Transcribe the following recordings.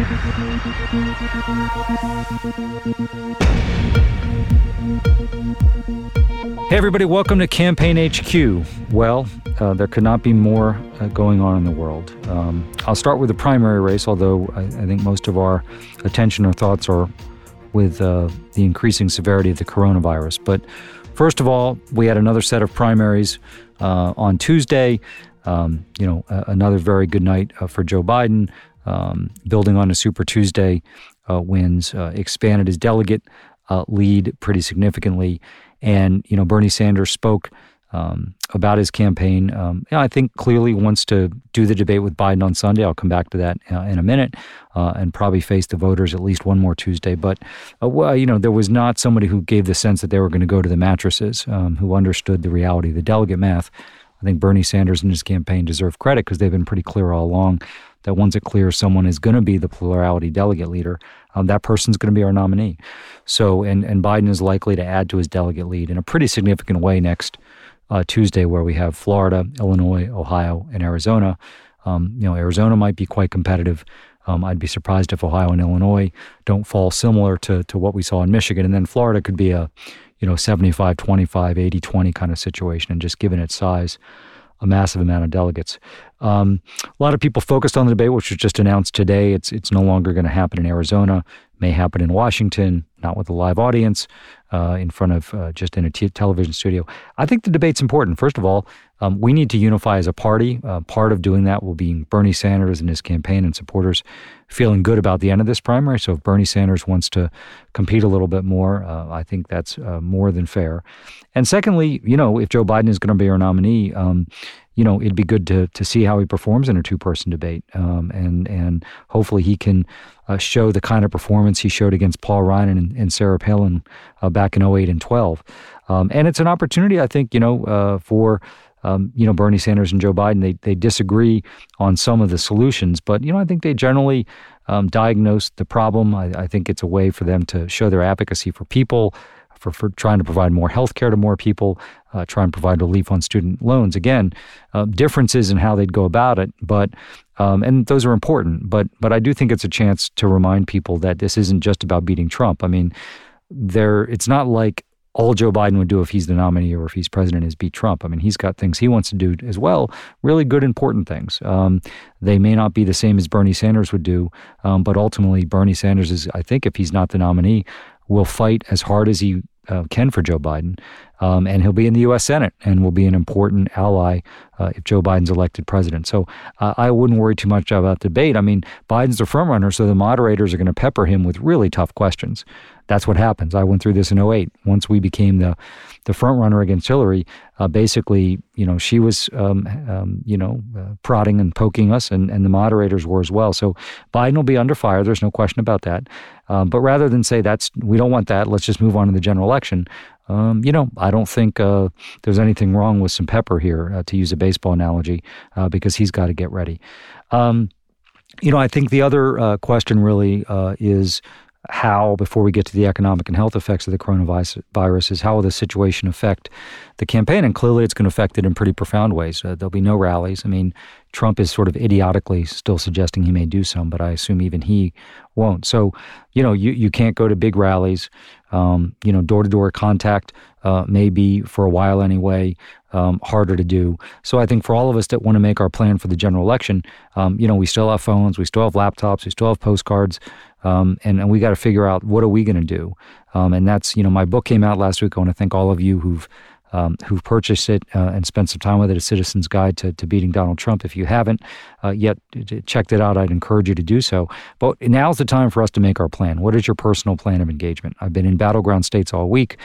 Hey, everybody, welcome to Campaign HQ. Well, uh, there could not be more uh, going on in the world. Um, I'll start with the primary race, although I, I, think most of our attention or thoughts are with uh, the increasing severity of the coronavirus. But first of all, we had another set of primaries uh, on Tuesday. Um, you know, another very good night uh, for Joe Biden, um, building on a Super Tuesday uh, wins, expanded his delegate lead pretty significantly. And, you know, Bernie Sanders spoke um, about his campaign. Um, I think clearly wants to do the debate with Biden on Sunday. I'll come back to that uh, in a minute uh, and probably face the voters at least one more Tuesday. But, uh, well, you know, there was not somebody who gave the sense that they were going to go to the mattresses, um, who understood the reality of the delegate math. I think Bernie Sanders and his campaign deserve credit because they've been pretty clear all along that once it clears someone is going to be the plurality delegate leader, um, that person's going to be our nominee. So, and, and Biden is likely to add to his delegate lead in a pretty significant way next uh, Tuesday, where we have Florida, Illinois, Ohio, and Arizona. Um, you know, Arizona might be quite competitive. Um, I'd be surprised if Ohio and Illinois don't fall similar to, to what we saw in Michigan. And then Florida could be a, you know, 75 25, 80 20 kind of situation. And just given its size, a massive amount of delegates. Um, a lot of people focused on the debate, which was just announced today. It's it's no longer going to happen in Arizona. May happen in Washington, not with a live audience, uh, in front of uh, just in a t- television studio. I think the debate's important. First of all, um, we need to unify as a party. Uh, part of doing that will be Bernie Sanders and his campaign and supporters feeling good about the end of this primary. So if Bernie Sanders wants to compete a little bit more, uh, I think that's uh, more than fair. And secondly, you know, if Joe Biden is going to be our nominee, um, you know, it'd be good to to see how he performs in a two person debate, um, and and hopefully he can uh, show the kind of performance he showed against Paul Ryan and, and Sarah Palin uh, back in 08 and 12. Um, and it's an opportunity, I think, you know, uh, for um, you know, Bernie Sanders and Joe Biden, they, they disagree on some of the solutions, but, you know, I think they generally um, diagnose the problem. I, I, think it's a way for them to show their advocacy for people, for, for trying to provide more health care to more people, uh, try and provide relief on student loans. Again, uh, differences in how they'd go about it, but um, and those are important. But but I do think it's a chance to remind people that this isn't just about beating Trump. I mean, there it's not like all Joe Biden would do if he's the nominee or if he's president is beat Trump. I mean, he's got things he wants to do as well, really good, important things. Um, they may not be the same as Bernie Sanders would do, um, but ultimately, Bernie Sanders is, I think, if he's not the nominee, will fight as hard as he uh, can for Joe Biden. Um, and he'll be in the U.S. Senate and will be an important ally uh, if Joe Biden's elected president. So uh, I wouldn't worry too much about debate. I mean, Biden's the frontrunner, so the moderators are going to pepper him with really tough questions. That's what happens. I went through this in 08. Once we became the the front runner against Hillary, uh, basically, you know, she was, um, um, you know, uh, prodding and poking us, and, and the moderators were as well. So Biden will be under fire. There's no question about that. Um, but rather than say that's we don't want that, let's just move on to the general election. Um, you know, I don't think uh, there's anything wrong with some pepper here, uh, to use a baseball analogy, uh, because he's got to get ready. Um, you know, I think the other uh, question really uh, is how, before we get to the economic and health effects of the coronavirus, is how will the situation affect the campaign? And clearly, it's going to affect it in pretty profound ways. Uh, there'll be no rallies. I mean, Trump is sort of idiotically still suggesting he may do some, but I assume even he won't. So, you know, you, you can't go to big rallies. Um, you know, door to door contact uh, may be, for a while anyway, um, harder to do. So I think for all of us that want to make our plan for the general election, um, you know, we still have phones, we still have laptops, we still have postcards. Um, and, and we got to figure out what are we going to do. Um, and that's you know my book came out last week. I want to thank all of you who've um, who've purchased it uh, and spent some time with it. A Citizen's Guide to, to Beating Donald Trump. If you haven't uh, yet checked it out, I'd encourage you to do so. But now's the time for us to make our plan. What is your personal plan of engagement? I've been in battleground states all week.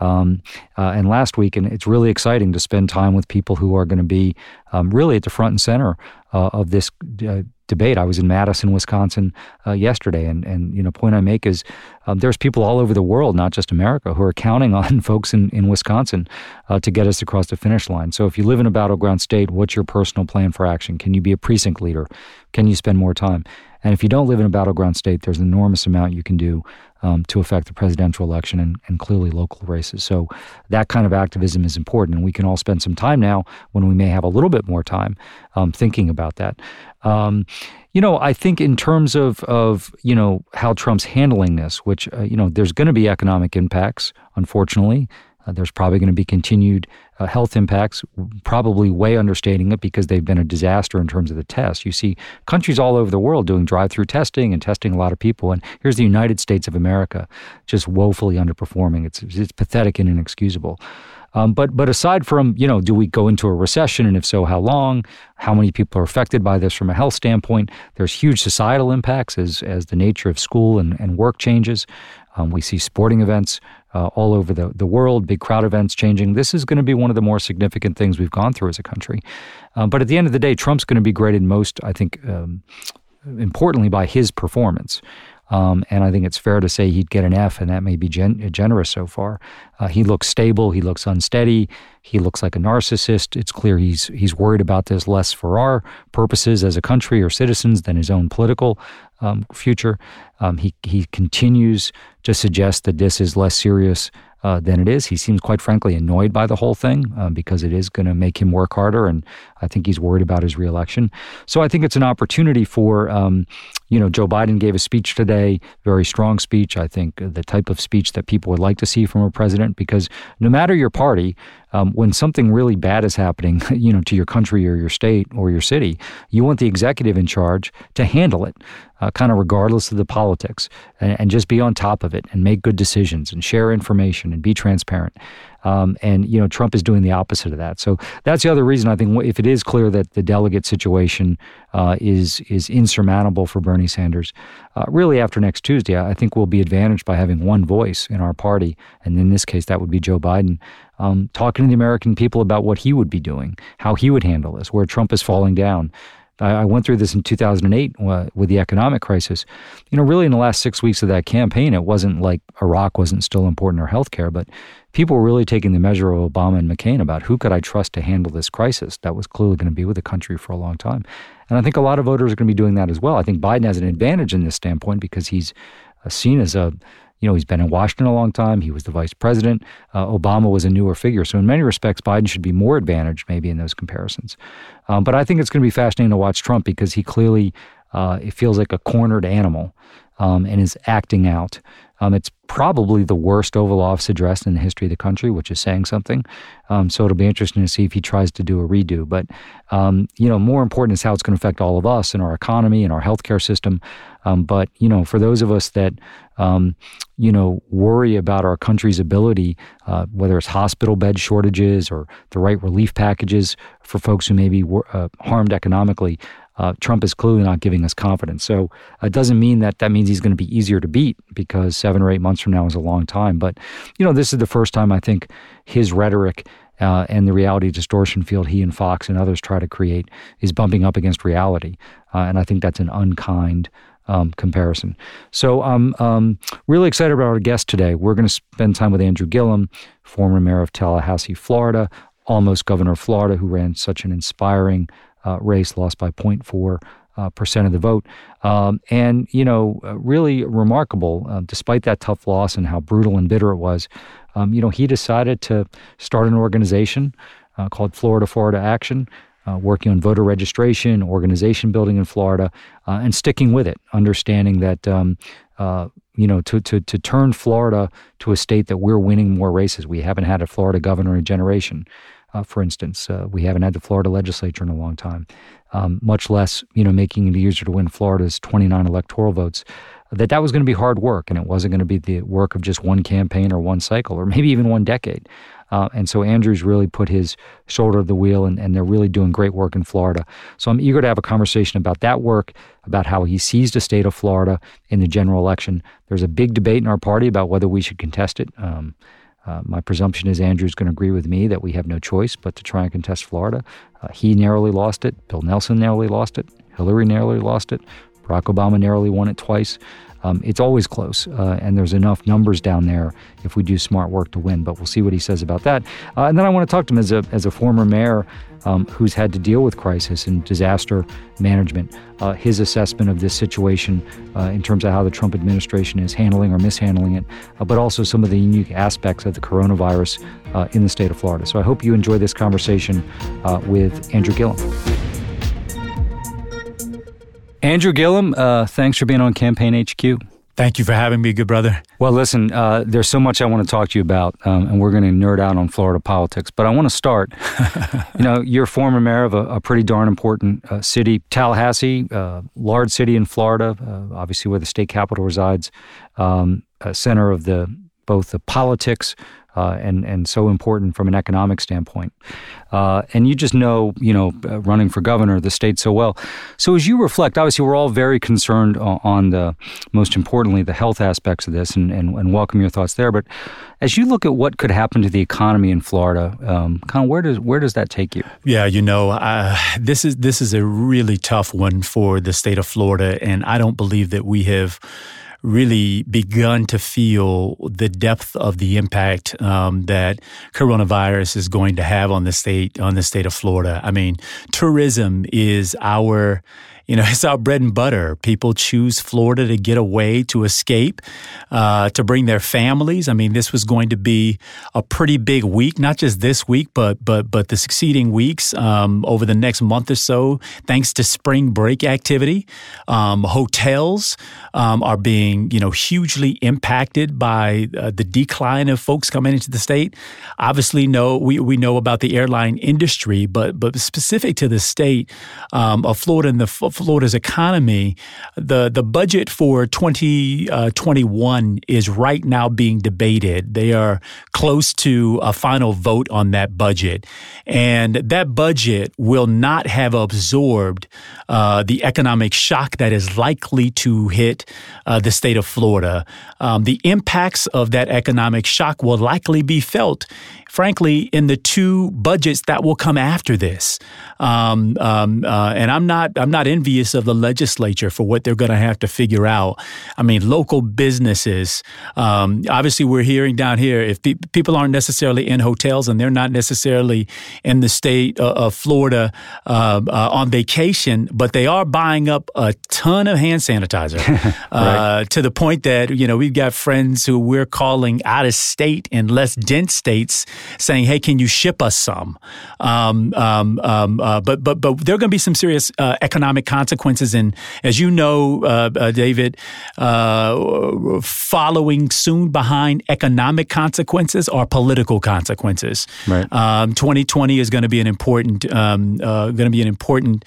Um, uh, and last week, and it's really exciting to spend time with people who are going to be um, really at the front and center uh, of this uh, debate. I was in Madison, Wisconsin uh, yesterday, and and you know, point I make is um, there's people all over the world, not just America, who are counting on folks in in Wisconsin uh, to get us across the finish line. So if you live in a battleground state, what's your personal plan for action? Can you be a precinct leader? Can you spend more time? And if you don't live in a battleground state, there's an enormous amount you can do um, to affect the presidential election and, and clearly local races. So that kind of activism is important. And we can all spend some time now when we may have a little bit more time um, thinking about that. Um, you know, I think in terms of, of you know, how Trump's handling this, which, uh, you know, there's going to be economic impacts, unfortunately. Uh, there's probably going to be continued uh, health impacts, probably way understating it because they've been a disaster in terms of the tests. You see countries all over the world doing drive through testing and testing a lot of people. And here's the United States of America just woefully underperforming. It's, it's pathetic and inexcusable. Um, but but aside from you know, do we go into a recession, and if so, how long? How many people are affected by this from a health standpoint? There's huge societal impacts as as the nature of school and, and work changes. Um, we see sporting events uh, all over the, the world, big crowd events changing. This is going to be one of the more significant things we've gone through as a country. Um, but at the end of the day, Trump's going to be graded most, I think, um, importantly by his performance. Um, and I think it's fair to say he'd get an F, and that may be gen- generous so far. Uh, he looks stable. He looks unsteady. He looks like a narcissist. It's clear he's he's worried about this less for our purposes as a country or citizens than his own political um, future. Um, he he continues to suggest that this is less serious uh, than it is. He seems, quite frankly, annoyed by the whole thing uh, because it is going to make him work harder, and I think he's worried about his reelection. So I think it's an opportunity for, um, you know, Joe Biden gave a speech today, very strong speech. I think the type of speech that people would like to see from a president, because no matter your party, um, when something really bad is happening, you know, to your country or your state or your city, you want the executive in charge to handle it, uh, kind of regardless of the politics, and, and, just be on top of it and make good decisions and share information and be transparent. Um, and you know, Trump is doing the opposite of that. So that's the other reason I think if it is clear that the delegate situation uh, is is insurmountable for Bernie Sanders, uh, really after next Tuesday, I think we'll be advantaged by having one voice in our party, and in this case, that would be Joe Biden. Um, talking to the American people about what he would be doing, how he would handle this, where Trump is falling down, I, went through this in 2008 uh, with the economic crisis. You know, really in the last six weeks of that campaign, it wasn't like Iraq wasn't still important or healthcare, but people were really taking the measure of Obama and McCain about who could I trust to handle this crisis that was clearly going to be with the country for a long time. And I think a lot of voters are going to be doing that as well. I think Biden has an advantage in this standpoint because he's uh, seen as a you know, he's been in Washington a long time. He was the vice president. Uh, Obama was a newer figure. So, in many respects, Biden should be more advantaged maybe in those comparisons. Um, but I think it's going to be fascinating to watch Trump because he clearly uh, it feels like a cornered animal um, and is acting out. Um, it's probably the worst Oval Office address in the history of the country, which is saying something. Um, so it'll be interesting to see if he tries to do a redo. But um, you know, more important is how it's going to affect all of us and our economy and our healthcare system. Um, but you know, for those of us that um, you know worry about our country's ability, uh, whether it's hospital bed shortages or the right relief packages for folks who may be uh, harmed economically, uh, Trump is clearly not giving us confidence. So it doesn't mean that that means he's going to be easier to beat because seven or eight months from now is a long time. But, you know, this is the first time I think his rhetoric uh, and the reality distortion field he and Fox and others try to create is bumping up against reality. Uh, and I think that's an unkind um, comparison. So I'm um, really excited about our guest today. We're going to spend time with Andrew Gillum, former mayor of Tallahassee, Florida, almost governor of Florida, who ran such an inspiring uh, race, lost by 0.4 uh, percent of the vote. Um, and, you know, uh, really remarkable, uh, despite that tough loss and how brutal and bitter it was, um, you know, he decided to start an organization uh, called Forward Florida Action. Uh, working on voter registration, organization building in Florida, uh, and sticking with it, understanding that um, you know to, to to turn Florida to a state that we're winning more races. We haven't had a Florida governor in a generation. Uh, for instance, uh, we haven't had the Florida legislature in a long time, um, much less you know making it easier to win Florida's 29 electoral votes. That that was going to be hard work, and it wasn't going to be the work of just one campaign or one cycle, or maybe even one decade. Uh, and so Andrew's really put his shoulder to the wheel, and, and they're really doing great work in Florida. So I'm eager to have a conversation about that work, about how he sees the state of Florida in the general election. There's a big debate in our party about whether we should contest it. Um, uh, my presumption is Andrew's going to agree with me that we have no choice but to try and contest Florida. Uh, he narrowly lost it. Bill Nelson narrowly lost it. Hillary narrowly lost it. Barack Obama narrowly won it twice. Um, it's always close, uh, and there's enough numbers down there if we do smart work to win. But we'll see what he says about that. Uh, and then I want to talk to him as a as a former mayor um, who's had to deal with crisis and disaster management. Uh, his assessment of this situation uh, in terms of how the Trump administration is handling or mishandling it, uh, but also some of the unique aspects of the coronavirus uh, in the state of Florida. So I hope you enjoy this conversation with Andrew Gillum. Andrew Gillum, uh, thanks for being on Campaign HQ. Thank you for having me, good brother. Well, listen, uh, there's so much I want to talk to you about, um, and we're going to nerd out on Florida politics. But I want to start. you know, you're former mayor of a, a pretty darn important uh, city, Tallahassee, uh, large city in Florida, uh, obviously where the state capital resides, um, center of the both the politics uh, and and so important from an economic standpoint. Uh, and you just know, you know, uh, running for governor the state so well. So as you reflect, obviously, we're all very concerned on, on the most importantly the health aspects of this, and, and, and welcome your thoughts there. But as you look at what could happen to the economy in Florida, um, kind of where does where does that take you? Yeah, you know, uh, this is this is a really tough one for the state of Florida, and I don't believe that we have really begun to feel the depth of the impact um, that coronavirus is going to have on the state on the state of Florida. I mean, tourism is our you know, it's our bread and butter. People choose Florida to get away, to escape, uh, to bring their families. I mean, this was going to be a pretty big week, not just this week, but but but the succeeding weeks um, over the next month or so. Thanks to spring break activity, um, hotels um, are being you know hugely impacted by uh, the decline of folks coming into the state. Obviously, know we we know about the airline industry, but but specific to the state um, of Florida and the Florida's economy, the the budget for 2021 uh, is right now being debated. They are close to a final vote on that budget, and that budget will not have absorbed uh, the economic shock that is likely to hit uh, the state of Florida. Um, the impacts of that economic shock will likely be felt frankly, in the two budgets that will come after this. Um, um, uh, and I'm not I'm not envious of the legislature for what they're going to have to figure out. I mean, local businesses. Um, obviously, we're hearing down here if pe- people aren't necessarily in hotels and they're not necessarily in the state of, of Florida uh, uh, on vacation, but they are buying up a ton of hand sanitizer uh, right. to the point that you know we've got friends who we're calling out of state and less dense states saying, "Hey, can you ship us some?" Um, um, um, uh, but but but there are going to be some serious uh, economic consequences, and as you know, uh, uh David, uh, following soon behind economic consequences are political consequences. Right. 2020 um, is going to be an important um, uh, going to be an important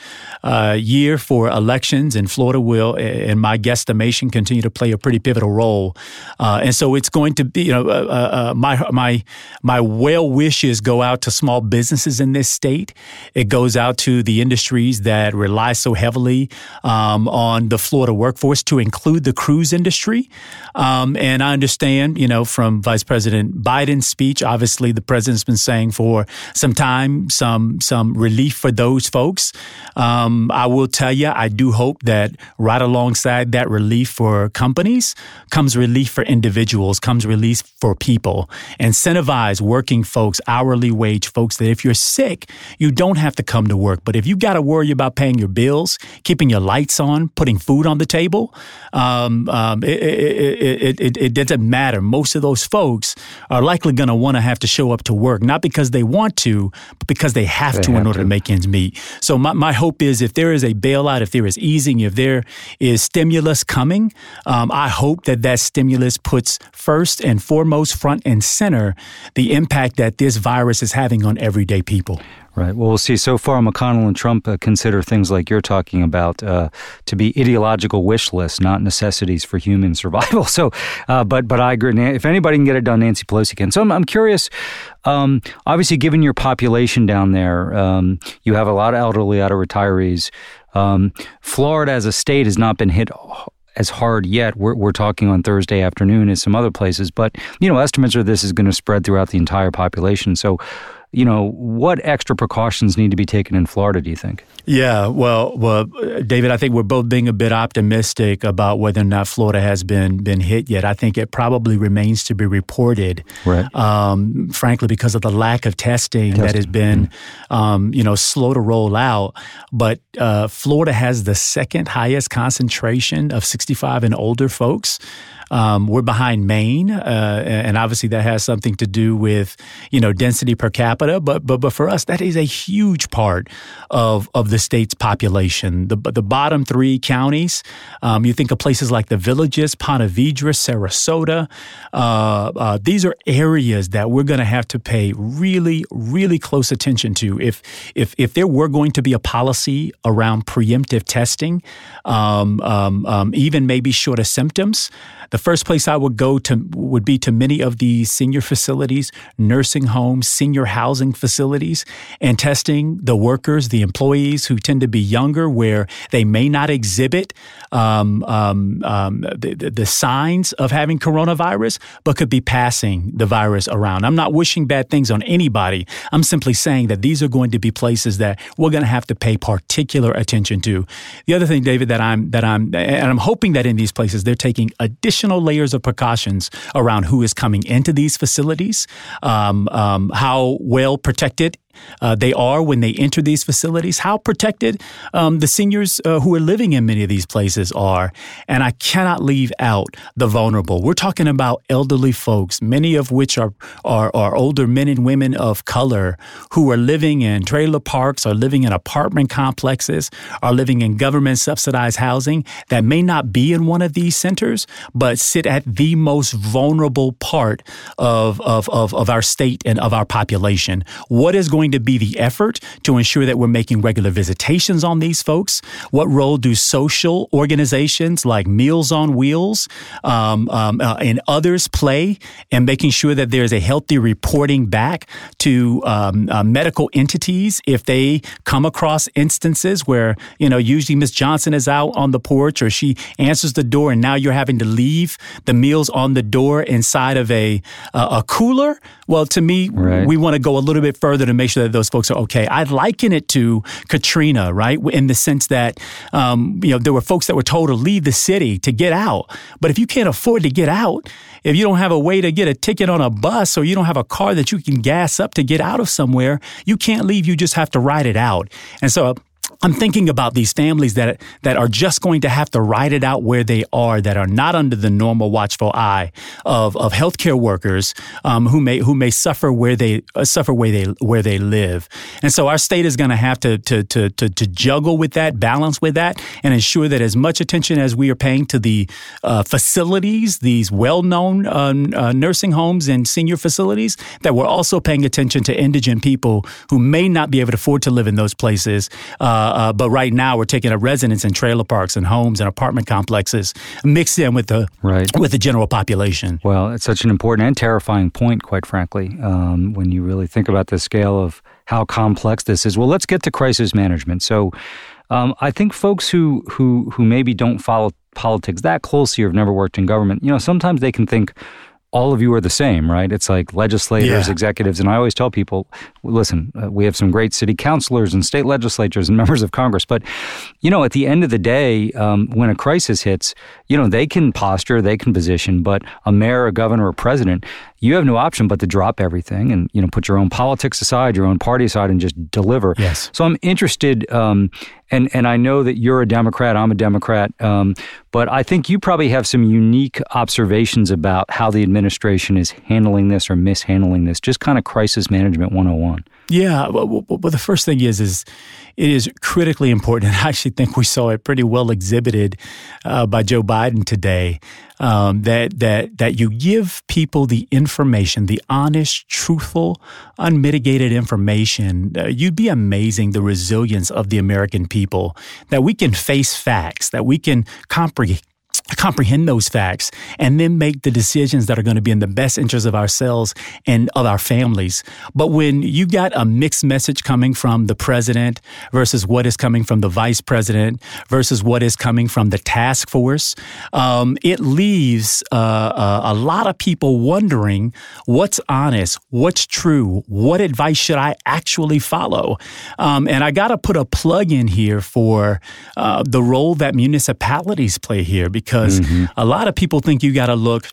year for elections, and Florida will, in my guesstimation, continue to play a pretty pivotal role. and so it's going to be, you know, my my my well wishes go out to small businesses in this state. It goes out to the industries that rely so heavily um, on the Florida workforce, to include the cruise industry. Um, and I understand, you know, from Vice President Biden's speech, obviously the president's been saying for some time some some relief for those folks. Um, I will tell you, I do hope that right alongside that relief for companies comes relief for individuals, comes relief for people. Incentivize working working folks, hourly wage folks, that if you're sick, you don't have to come to work. But if you've got to worry about paying your bills, keeping your lights on, putting food on the table, um, um, it, it, it, it, doesn't matter. Most of those folks are likely going to want to have to show up to work, not because they want to, but because they have they to have in order to. to make ends meet. So my, my hope is if there is a bailout, if there is easing, if there is stimulus coming, um, I hope that that stimulus puts first and foremost, front and center, the impact impact that this virus is having on everyday people. Right. Well, we'll see. So far, McConnell and Trump uh, consider things like you're talking about uh, to be ideological wish lists, not necessities for human survival. So, uh, but but I agree. If anybody can get it done, Nancy Pelosi can. So I'm, I'm curious. Um, obviously, given your population down there, um, you have a lot of elderly, a lot of retirees. Um, Florida as a state has not been hit as hard yet. We're, we're talking on Thursday afternoon as some other places, but you know, estimates are this is going to spread throughout the entire population. So, you know, what extra precautions need to be taken in Florida, do you think? Yeah, well, well, David, I think we're both being a bit optimistic about whether or not Florida has been been hit yet. I think it probably remains to be reported. Right. Um, frankly, because of the lack of testing, testing. that has been, mm-hmm. um, you know, slow to roll out. But uh, Florida has the second highest concentration of 65 and older folks. Um, we're behind Maine, uh, and obviously that has something to do with you know density per capita. But but but for us, that is a huge part of of the state's population. The the bottom three counties, um, you think of places like the Villages, Ponte Vedra, Sarasota. Uh, uh, these are areas that we're going to have to pay really really close attention to. If if if there were going to be a policy around preemptive testing, um, um, um even maybe short of symptoms. The first place I would go to would be to many of these senior facilities, nursing homes, senior housing facilities, and testing the workers, the employees who tend to be younger, where they may not exhibit um, um, um, the, the signs of having coronavirus, but could be passing the virus around. I'm not wishing bad things on anybody. I'm simply saying that these are going to be places that we're going to have to pay particular attention to. The other thing, David, that I'm that I'm and I'm hoping that in these places they're taking additional additional layers of precautions around who is coming into these facilities, um, um, how well protected uh, they are when they enter these facilities, how protected um, the seniors uh, who are living in many of these places are. And I cannot leave out the vulnerable. We're talking about elderly folks, many of which are, are, are older men and women of color who are living in trailer parks, are living in apartment complexes, are living in government subsidized housing that may not be in one of these centers, but sit at the most vulnerable part of, of, of, of our state and of our population. What is going going to be the effort to ensure that we're making regular visitations on these folks? What role do social organizations like Meals on Wheels um, um, uh, and others play in making sure that there's a healthy reporting back to um, uh, medical entities if they come across instances where, you know, usually Miss Johnson is out on the porch or she answers the door and now you're having to leave the meals on the door inside of a, uh, a cooler? Well, to me, right. we want to go a little bit further to make sure that those folks are okay. I liken it to Katrina, right? In the sense that, um, you know, there were folks that were told to leave the city to get out. But if you can't afford to get out, if you don't have a way to get a ticket on a bus or you don't have a car that you can gas up to get out of somewhere, you can't leave. You just have to ride it out. And so I'm thinking about these families that that are just going to have to ride it out where they are, that are not under the normal watchful eye of of healthcare workers um, who may who may suffer where they uh, suffer where they where they live. And so our state is going to have to to to to juggle with that, balance with that, and ensure that as much attention as we are paying to the uh, facilities, these well known uh, uh, nursing homes and senior facilities, that we're also paying attention to indigent people who may not be able to afford to live in those places. Uh, uh, but right now, we're taking a residence in trailer parks and homes and apartment complexes, mixed in with the right. with the general population. Well, it's such an important and terrifying point, quite frankly, um, when you really think about the scale of how complex this is. Well, let's get to crisis management. So, um, I think folks who who who maybe don't follow politics that closely or have never worked in government, you know, sometimes they can think all of you are the same, right? It's like legislators, yeah. executives, and I always tell people, listen, uh, we have some great city councilors and state legislatures and members of Congress, but you know, at the end of the day, um, when a crisis hits, you know, they can posture, they can position, but a mayor, a governor, a president, you have no option but to drop everything and you know put your own politics aside, your own party aside, and just deliver. Yes. So I'm interested, um, and and I know that you're a Democrat, I'm a Democrat, um, but I think you probably have some unique observations about how the administration is handling this or mishandling this. Just kind of crisis management 101. Yeah, well, well, the first thing is is it is critically important, and I actually think we saw it pretty well exhibited uh, by Joe Biden today. Um, that that that you give people the information, the honest, truthful, unmitigated information. Uh, you'd be amazing the resilience of the American people that we can face facts, that we can comprehend comprehend those facts and then make the decisions that are going to be in the best interest of ourselves and of our families. But when you got a mixed message coming from the president versus what is coming from the vice president versus what is coming from the task force, um, it leaves uh, uh, a lot of people wondering what's honest, what's true, what advice should I actually follow? Um, and I got to put a plug in here for uh, the role that municipalities play here because mm-hmm. a lot of people think you got to look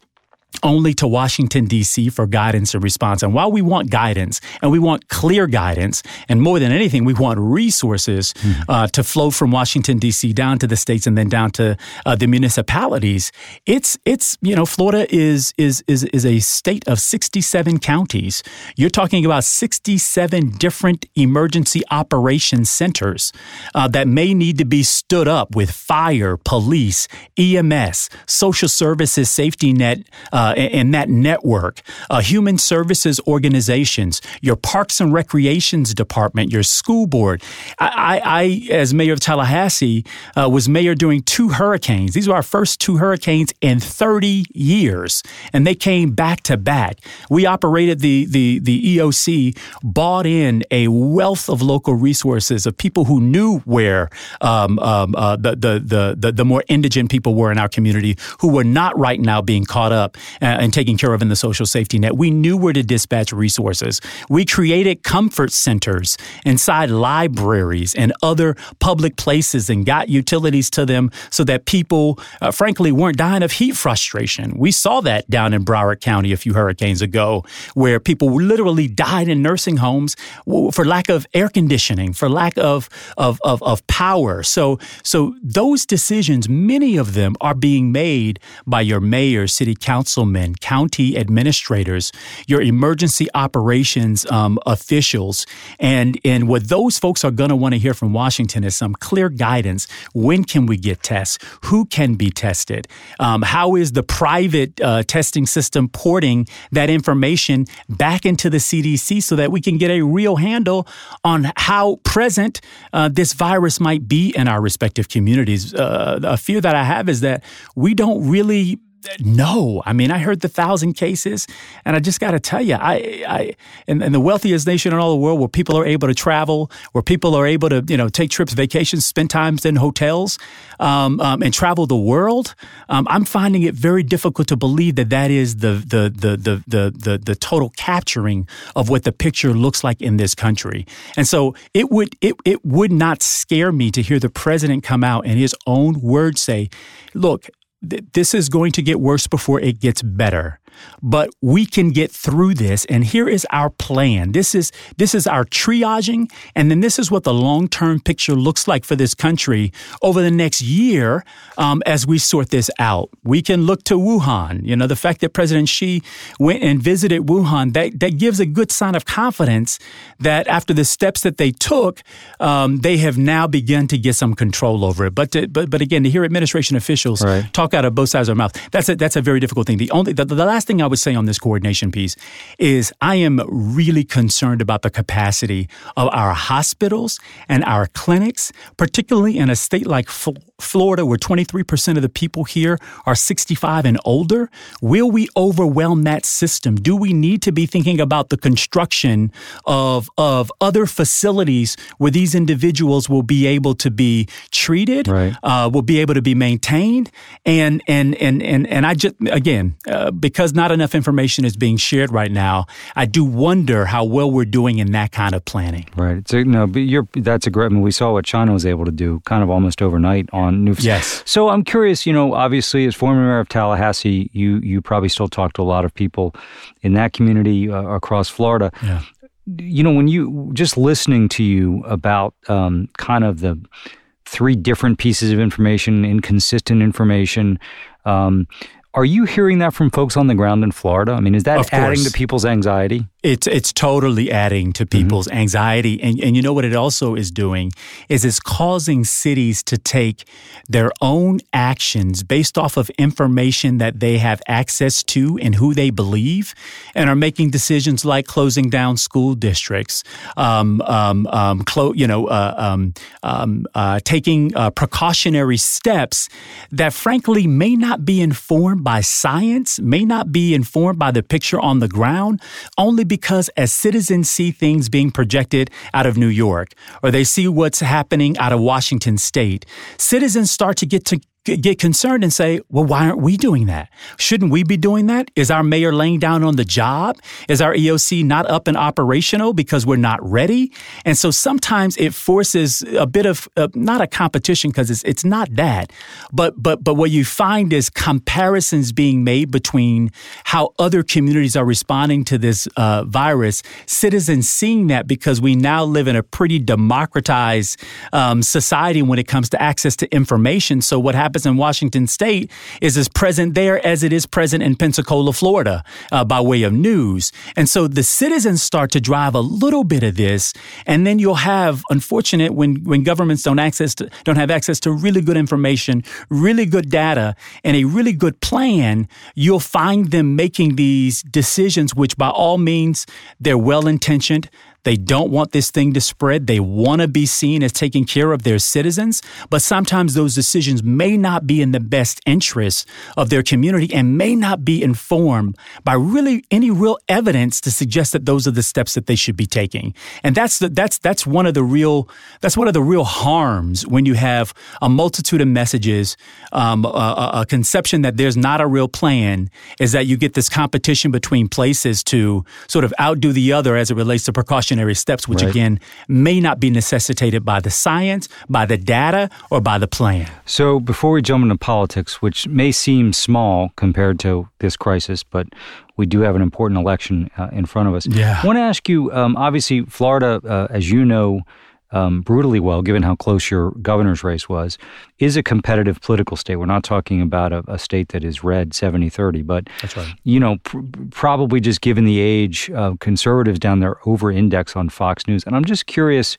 only to Washington, D.C. for guidance and response. And while we want guidance and we want clear guidance, and more than anything, we want resources mm. uh, to flow from Washington, D.C. down to the states and then down to uh, the municipalities, it's, it's, you know, Florida is, is, is, is a state of 67 counties. You're talking about 67 different emergency operations centers uh, that may need to be stood up with fire, police, EMS, social services, safety net, uh, that network, uh, human services organizations, your parks and recreations department, your school board. I, I as mayor of Tallahassee, uh, was mayor during two hurricanes. These were our first two hurricanes in 30 years, and they came back to back. We operated the the the EOC, bought in a wealth of local resources of people who knew where um, um, uh, the, the the the more indigent people were in our community, who were not right now being caught up uh, and taken care of in the social safety net. We knew where to dispatch resources. We created comfort centers inside libraries and other public places and got utilities to them so that people, uh, frankly, weren't dying of heat frustration. We saw that down in Broward County a few hurricanes ago, where people literally died in nursing homes for lack of air conditioning, for lack of, of, of, of power. So, so those decisions, many of them are being made by your mayor, city council councilmen, county administrators, your emergency operations um, officials. And, and what those folks are going to want to hear from Washington is some clear guidance. When can we get tests? Who can be tested? Um, how is the private uh, testing system porting that information back into the CDC so that we can get a real handle on how present uh, this virus might be in our respective communities? Uh, a fear that I have is that we don't really no, I mean, I heard the thousand cases, and I just got to tell you, I, I, in, in, the wealthiest nation in all the world, where people are able to travel, where people are able to, you know, take trips, vacations, spend times in hotels, um, um, and travel the world, um, I'm finding it very difficult to believe that that is the the the the the the, the total capturing of what the picture looks like in this country. And so it would it it would not scare me to hear the president come out and his own words say, "Look." This is going to get worse before it gets better but we can get through this and here is our plan. This is this is our triaging and then this is what the long-term picture looks like for this country over the next year um, as we sort this out. We can look to wuhan. You know the fact that president xi went and visited wuhan that, that gives a good sign of confidence that after the steps that they took um, they have now begun to get some control over it. But to, but but again to hear administration officials right. talk out of both sides of their mouth that's a, that's a very difficult thing. The only the, the last last thing I would say on this coordination piece is I am really concerned about the capacity of our hospitals and our clinics, particularly in a state like Florida, where 23% of the people here are 65 and older. Will we overwhelm that system? Do we need to be thinking about the construction of, of other facilities where these individuals will be able to be treated, right. uh, will be able to be maintained? And, and, and, and, and I just, again, uh, because because not enough information is being shared right now, I do wonder how well we're doing in that kind of planning. Right. So, no, but you're, that's a great, I mean, we saw what China was able to do kind of almost overnight on new. Yes. So I'm curious, you know, obviously as former mayor of Tallahassee, you, you probably still talk to a lot of people in that community uh, across Florida. Yeah. You know, when you, just listening to you about um, kind of the, three different pieces of information, inconsistent information, um, Are you hearing that from folks on the ground in Florida? I mean, is that adding to people's anxiety? It's it's totally adding to people's anxiety, and and you know what it also is doing is it's causing cities to take their own actions based off of information that they have access to and who they believe, and are making decisions like closing down school districts, um, um, um, clo- you know, uh, um, um, uh, taking uh, precautionary steps that frankly may not be informed by science, may not be informed by the picture on the ground, only because as citizens see things being projected out of New York or they see what's happening out of Washington state, citizens start to get to get concerned and say, well, why aren't we doing that? Shouldn't we be doing that? Is our mayor laying down on the job? Is our EOC not up and operational because we're not ready? And so sometimes it forces a bit of uh, not a competition because it's it's not that, but but but what you find is comparisons being made between how other communities are responding to this uh, virus. Citizens seeing that because we now live in a pretty democratized um, society when it comes to access to information. So what happens in Washington State is as present there as it is present in Pensacola, Florida, uh, by way of news. And so the citizens start to drive a little bit of this, and then you'll have, unfortunate, when when governments don't access to, don't have access to really good information, really good data, and a really good plan, you'll find them making these decisions, which by all means they're well intentioned. They don't want this thing to spread. They want to be seen as taking care of their citizens. But sometimes those decisions may not be in the best interest of their community and may not be informed by really any real evidence to suggest that those are the steps that they should be taking. And that's the, that's that's one of the real that's one of the real harms when you have a multitude of messages, um, a, a, conception that there's not a real plan, is that you get this competition between places to sort of outdo the other as it relates to precautionary steps, which Right. again may not be necessitated by the science, by the data, or by the plan. So, before we jump into politics, which may seem small compared to this crisis, but we do have an important election uh, in front of us. Yeah. I want to ask you um, obviously, Florida, uh, as you know um, brutally well, given how close your governor's race was, is a competitive political state. We're not talking about a, a state that is red 70 30, but right. you know, pr- probably just given the age, uh, conservatives down there over index on Fox News. And I'm just curious,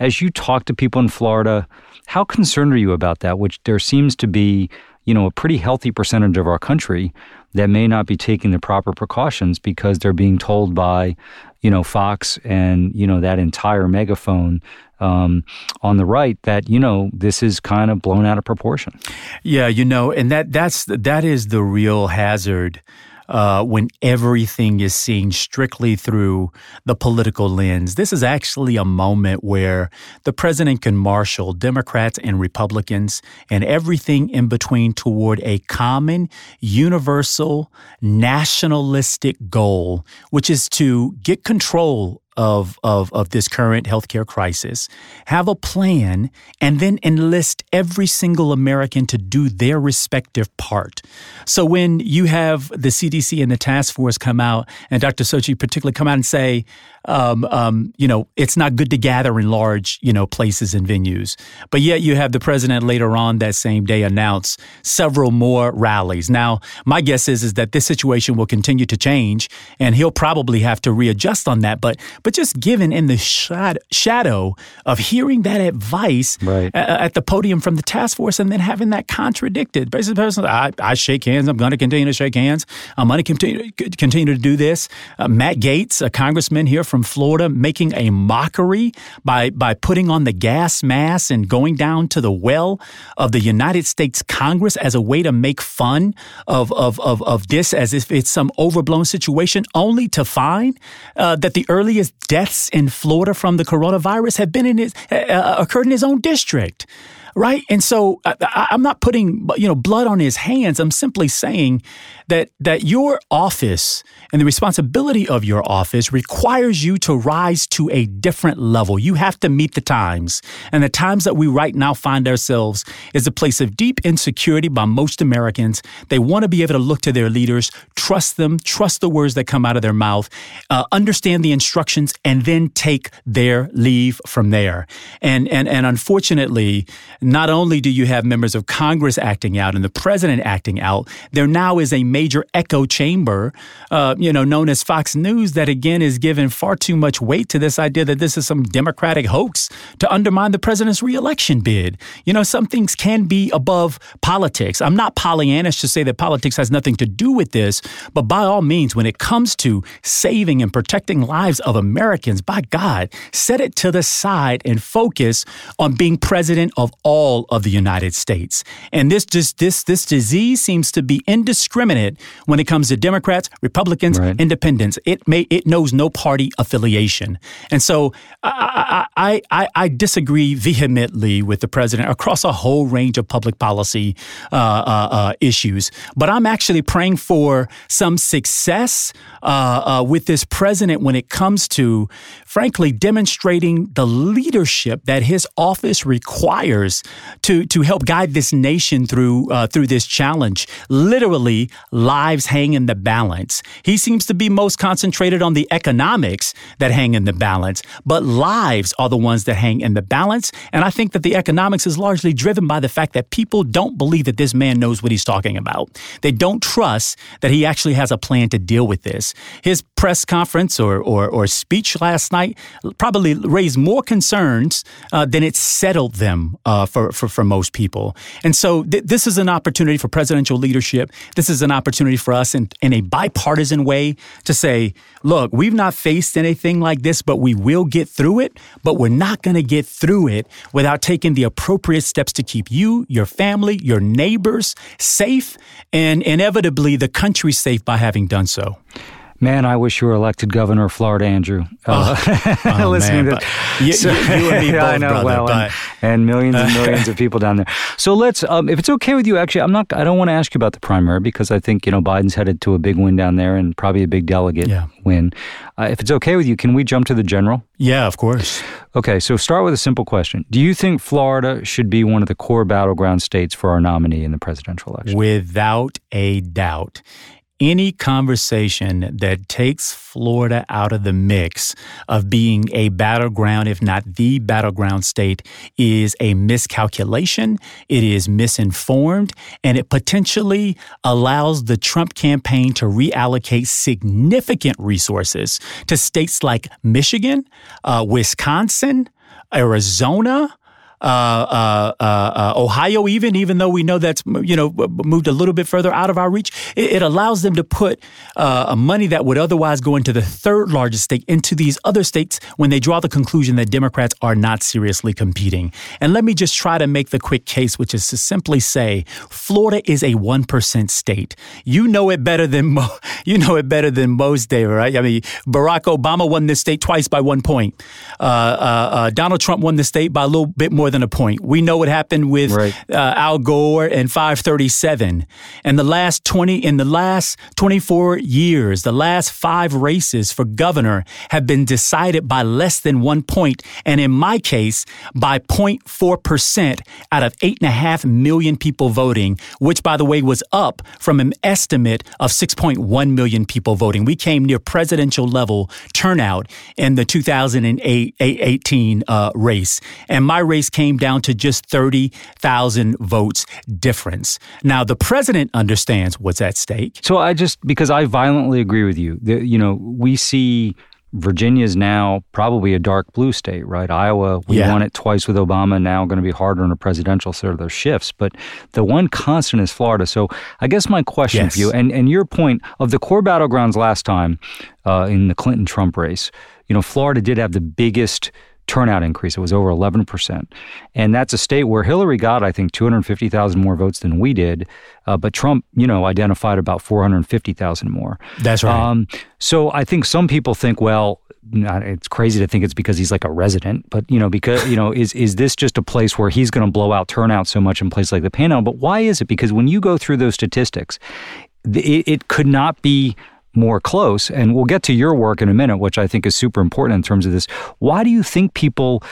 as you talk to people in Florida, how concerned are you about that? Which there seems to be, you know, a pretty healthy percentage of our country that may not be taking the proper precautions because they're being told by, you know, Fox and, you know, that entire megaphone um, on the right that, you know, this is kind of blown out of proportion. Yeah, you know, and that that's that is the real hazard uh, when everything is seen strictly through the political lens. This is actually a moment where the president can marshal Democrats and Republicans and everything in between toward a common, universal, nationalistic goal, which is to get control of, of, of this current healthcare crisis, have a plan, and then enlist every single American to do their respective part. So when you have the CDC and the task force come out, and Dr. Fauci particularly come out and say, um, um, you know, it's not good to gather in large, you know, places and venues. But yet you have the president later on that same day announce several more rallies. Now, my guess is is that this situation will continue to change, and he'll probably have to readjust on that. But but just given in the shad- shadow of hearing that advice Right. a- at the podium from the task force, and then having that contradicted, basically, I, I shake hands. I'm going to continue to shake hands. I'm going to continue continue to do this. Uh, Matt Gaetz, a congressman here from Florida, making a mockery by by putting on the gas mask and going down to the well of the United States Congress as a way to make fun of of of, of this as if it's some overblown situation, only to find uh, that the earliest deaths in Florida from the coronavirus have been in his uh, uh, occurred in his own district right? And so I, I'm not putting you know blood on his hands. I'm simply saying that that your office and the responsibility of your office requires you to rise to a different level. You have to meet the times, and the times that we right now find ourselves is a place of deep insecurity by most Americans. They want to be able to look to their leaders, trust them, trust the words that come out of their mouth, uh, understand the instructions, and then take their leave from there. And and and unfortunately, not only do you have members of Congress acting out and the president acting out, there now is a major echo chamber, uh, you know, known as Fox News, that again is given far too much weight to this idea that this is some Democratic hoax to undermine the president's reelection bid. You know, some things can be above politics. I'm not Pollyannish to say that politics has nothing to do with this, but by all means, when it comes to saving and protecting lives of Americans, by God, set it to the side and focus on being president of all of the United States. And this just this this disease seems to be indiscriminate when it comes to Democrats, Republicans, right. Independents. It may it knows no party affiliation, and so I I, I, I disagree vehemently with the president across a whole range of public policy uh, uh, uh, issues. But I'm actually praying for some success uh, uh, with this president when it comes to, frankly, demonstrating the leadership that his office requires to to help guide this nation through uh, through this challenge. Literally, lives hang in the balance. He seems to be most concentrated on the economics that hang in the balance, but lives are the ones that hang in the balance. And I think that the economics is largely driven by the fact that people don't believe that this man knows what he's talking about. They don't trust that he actually has a plan to deal with this. His press conference or, or, or speech last night probably raised more concerns uh, than it settled them uh, for, for, for most people. And so th- this is an opportunity for presidential leadership. This is an opportunity for us in, in a bipartisan way to say, look, we've not faced anything like this, but we will get through it. But we're not going to get through it without taking the appropriate steps to keep you, your family, your neighbors safe, and inevitably the country safe by having done so. Man, I wish you were elected governor of Florida, Andrew. Uh, oh, oh, listening man, to you, so, you, and me both, I know, brother, well, and, and, millions and millions of people down there. So let's, um, if it's okay with you, actually, I'm not. I don't want to ask you about the primary because I think you know Biden's headed to a big win down there and probably a big delegate yeah. win. Uh, if it's okay with you, can we jump to the general? Yeah, of course. Okay, so start with a simple question: Do you think Florida should be one of the core battleground states for our nominee in the presidential election? Without a doubt any conversation that takes Florida out of the mix of being a battleground, if not the battleground state, is a miscalculation. It is misinformed, and it potentially allows the Trump campaign to reallocate significant resources to states like Michigan, uh, Wisconsin, Arizona, Uh, uh, uh, Ohio, even even though we know that's you know moved a little bit further out of our reach, it, it allows them to put uh, money that would otherwise go into the third largest state into these other states when they draw the conclusion that Democrats are not seriously competing. And let me just try to make the quick case, which is to simply say Florida is a one percent state. You know it better than mo- you know it better than most, David. Right? I mean, Barack Obama won this state twice by one point. Donald Trump won the state by a little bit more more than a point. We know what happened with right. uh, Al Gore and 537. And the last 20 in the last 24 years, the last 5 races for governor have been decided by less than 1 point and in my case by 0.4% out of 8.5 million people voting, which by the way was up from an estimate of 6.1 million people voting. We came near presidential level turnout in the 2018 uh, race. And my race came came down to just 30,000 votes difference. Now, the president understands what's at stake. So I just, because I violently agree with you, the, you know, we see Virginia is now probably a dark blue state, right? Iowa, we yeah. won it twice with Obama, now going to be harder in a presidential, sort of those shifts. But the one constant is Florida. So I guess my question yes. for you, and, and your point of the core battlegrounds last time uh, in the Clinton Trump race, you know, Florida did have the biggest turnout increase. It was over 11%. And that's a state where Hillary got, I think, 250,000 more votes than we did. Uh, but Trump, you know, identified about 450,000 more. That's right. Um, so I think some people think, well, it's crazy to think it's because he's like a resident, but you know, because you know, is is this just a place where he's going to blow out turnout so much in places like the Panhandle? But why is it? Because when you go through those statistics, it, it could not be more close. And we'll get to your work in a minute, which I think is super important in terms of this. Why do you think people?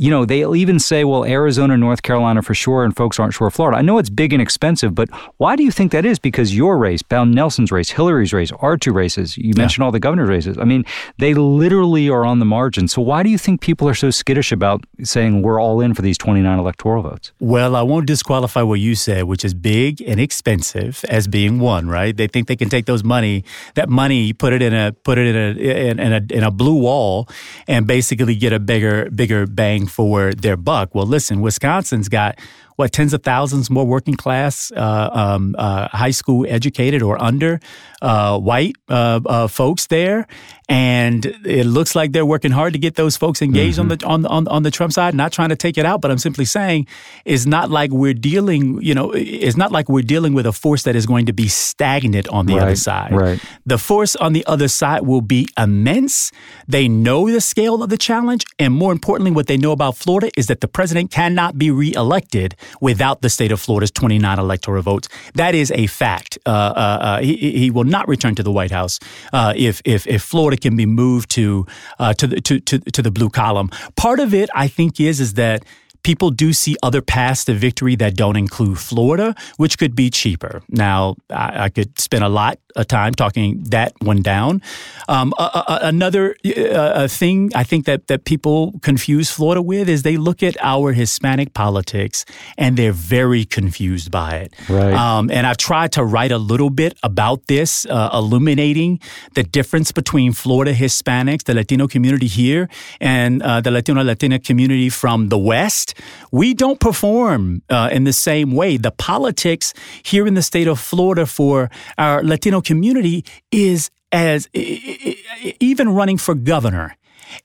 You know, they'll even say, well, Arizona, North Carolina for sure, and folks aren't sure of Florida. I know it's big and expensive, but why do you think that is? Because your race, Bill Nelson's race, Hillary's race, our two races, you mentioned yeah. all the governor's races. I mean, they literally are on the margin. So why do you think people are so skittish about saying we're all in for these 29 electoral votes? Well, I won't disqualify what you said, which is big and expensive as being one, right? They think they can take those money, that money, put it in a put it in a in, in a in a blue wall and basically get a bigger bigger bang for their buck. Well, listen, Wisconsin's got what tens of thousands more working class, uh, um, uh, high school educated or under uh, white uh, uh, folks there, and it looks like they're working hard to get those folks engaged mm-hmm. on the on, on on the Trump side. Not trying to take it out, but I'm simply saying it's not like we're dealing. You know, it's not like we're dealing with a force that is going to be stagnant on the right, other side. Right. The force on the other side will be immense. They know the scale of the challenge, and more importantly, what they know about Florida is that the president cannot be reelected without the state of Florida's 29 electoral votes. That is a fact. Uh, uh, uh, he, he, will not return to the White House uh, if, if, if Florida can be moved to, uh, to, the, to, to, to the blue column. Part of it, I think, is, is that people do see other paths to victory that don't include Florida, which could be cheaper. Now, I, I could spend a lot of time talking that one down. Um, another uh, thing I think that, that people confuse Florida with is they look at our Hispanic politics and they're very confused by it. Right. Um, and I've tried to write a little bit about this, uh, illuminating the difference between Florida Hispanics, the Latino community here, and uh, the Latino Latina community from the West. We don't perform uh, in the same way. The politics here in the state of Florida for our Latino community is as even running for governor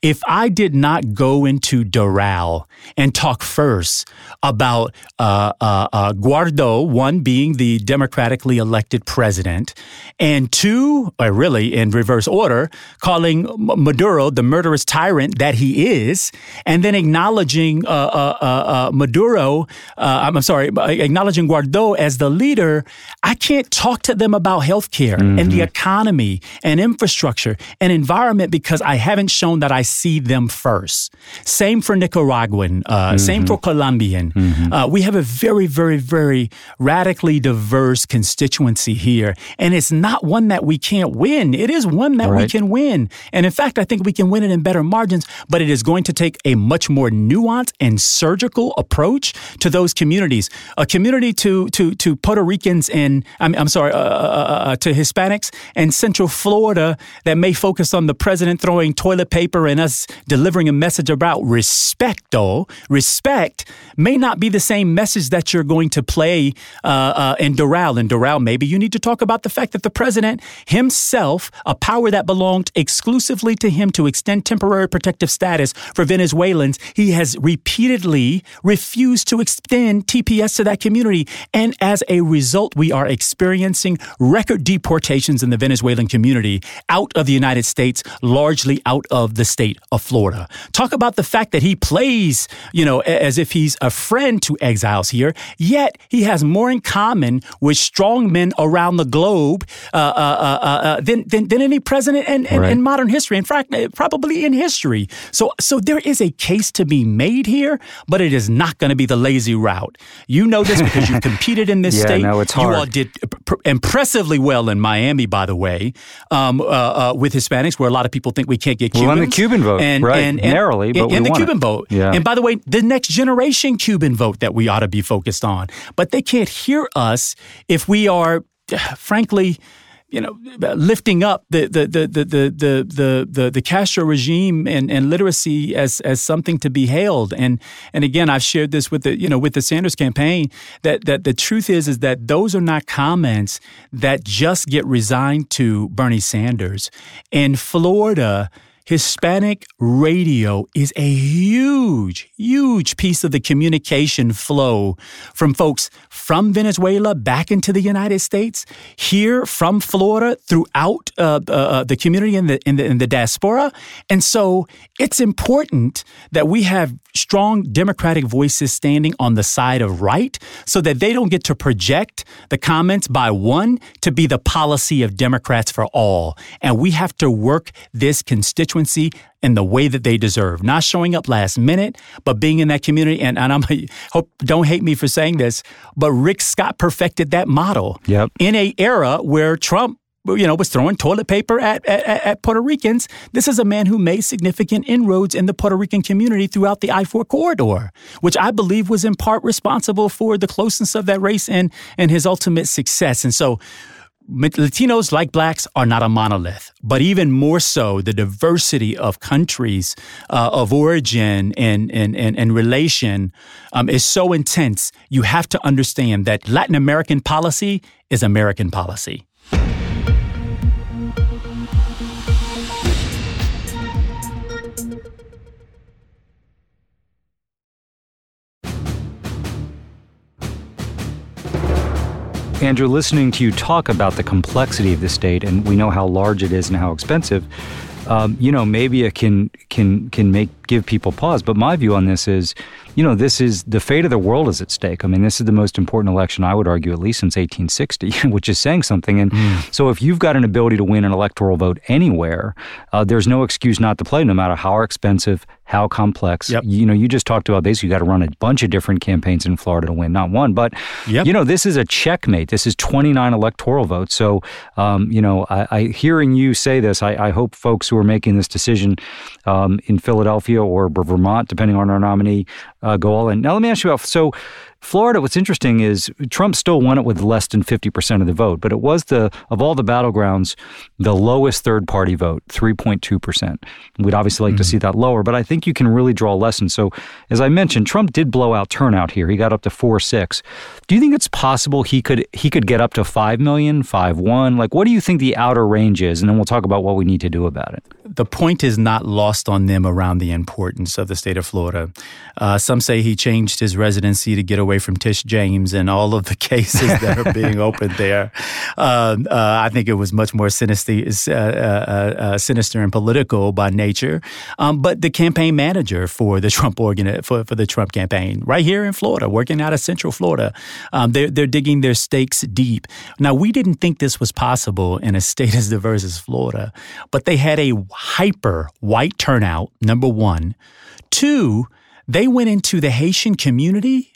if I did not go into Doral and talk first about uh, uh, uh, Guaido, one being the democratically elected president, and two, or really in reverse order, calling Maduro the murderous tyrant that he is, and then acknowledging uh, uh, uh, Maduro, I'm sorry, acknowledging Guaido as the leader, I can't talk to them about healthcare mm-hmm. and the economy and infrastructure and environment because I haven't shown that I see them first. Same for Nicaraguan, uh, mm-hmm. same for Colombian. Mm-hmm. Uh, we have a very, very, very radically diverse constituency here. And it's not one that we can't win. It is one that right. we can win. And in fact, I think we can win it in better margins, but it is going to take a much more nuanced and surgical approach to those communities. A community to, to, to Puerto Ricans and, I'm, I'm sorry, uh, uh, uh, uh to Hispanics and Central Florida that may focus on the president throwing toilet paper and us delivering a message about respect, though, respect may not be the same message that you're going to play uh, uh, in Doral. In Doral, maybe you need to talk about the fact that the president himself, a power that belonged exclusively to him to extend temporary protective status for Venezuelans, he has repeatedly refused to extend TPS to that community. And as a result, we are experiencing record deportations in the Venezuelan community out of the United States, largely out of the state of Florida. Talk about the fact that he plays, you know, as if he's a friend to exiles here, yet he has more in common with strong men around the globe uh, uh, uh, uh than, than, than, any president in, in, right. in, modern history. In fact, probably in history. So, so there is a case to be made here, but it is not going to be the lazy route. You know this because you competed in this yeah, state. No, it's hard. You all did pr- impressively well in Miami, by the way, um, uh, uh, with Hispanics, where a lot of people think we can't get Cubans. Well, Cuban vote, and, right? And, and, narrowly, but and, the Cuban it. vote. Yeah. And by the way, the next generation Cuban vote that we ought to be focused on. But they can't hear us if we are, frankly, you know, lifting up the the the the the the the, the Castro regime and, and literacy as as something to be hailed. And and again, I've shared this with the you know with the Sanders campaign that that the truth is is that those are not comments that just get resigned to Bernie Sanders. In Florida, Hispanic radio is a huge, huge piece of the communication flow from folks from Venezuela back into the United States, here from Florida throughout uh, uh, uh, the community in the, in the in the diaspora, and so it's important that we have strong Democratic voices standing on the side of right, so that they don't get to project the comments by one to be the policy of Democrats for all, and we have to work this constituency constituency in the way that they deserve, not showing up last minute, but being in that community. And, and I'm hope don't hate me for saying this, but Rick Scott perfected that model yep. in a era where Trump you know, was throwing toilet paper at, at, at, Puerto Ricans. This is a man who made significant inroads in the Puerto Rican community throughout the I 4 corridor, which I believe was in part responsible for the closeness of that race and, and his ultimate success. And so, Latinos, like blacks, are not a monolith, but even more so, the diversity of countries uh, of origin and, and, and, and relation um, is so intense. You have to understand that Latin American policy is American policy. Andrew, listening to you talk about the complexity of the state, and we know how large it is and how expensive. Um, you know, maybe it can can can make give people pause. But my view on this is, you know, this is the fate of the world is at stake. I mean, this is the most important election I would argue, at least since 1860, which is saying something. And mm. so, if you've got an ability to win an electoral vote anywhere, uh, there's no excuse not to play, no matter how expensive, how complex. Yep. You know, you just talked about basically you got to run a bunch of different campaigns in Florida to win, not one. But yep. you know, this is a checkmate. This is 29 electoral votes. So, um, you know, I, I, hearing you say this, I, I, hope folks who are making this decision um, in Philadelphia or Vermont, depending on our nominee, uh, go all in. Now, let me ask you about so Florida, what's interesting is Trump still won it with less than 50% of the vote, but it was the, of all the battlegrounds, the lowest third party vote, 3.2%. We'd obviously like mm-hmm. to see that lower, but I think you can really draw a lesson. So, as I mentioned, Trump did blow out turnout here. He got up to 4 6. Do you think it's possible he could he could get up to 5 million, 5 1? Like, what do you think the outer range is? And then we'll talk about what we need to do about it. The point is not lost on them around the importance of the state of Florida. Uh, some say he changed his residency to get away from Tish James and all of the cases that are being opened there. Uh, uh, I think it was much more sinister, uh, uh, uh, sinister and political by nature. Um, but the campaign manager for the Trump organ for, for the Trump campaign, right here in Florida, working out of Central Florida, um, they're they're digging their stakes deep. Now we didn't think this was possible in a state as diverse as Florida, but they had a hyper white turnout. Number one, two they went into the Haitian community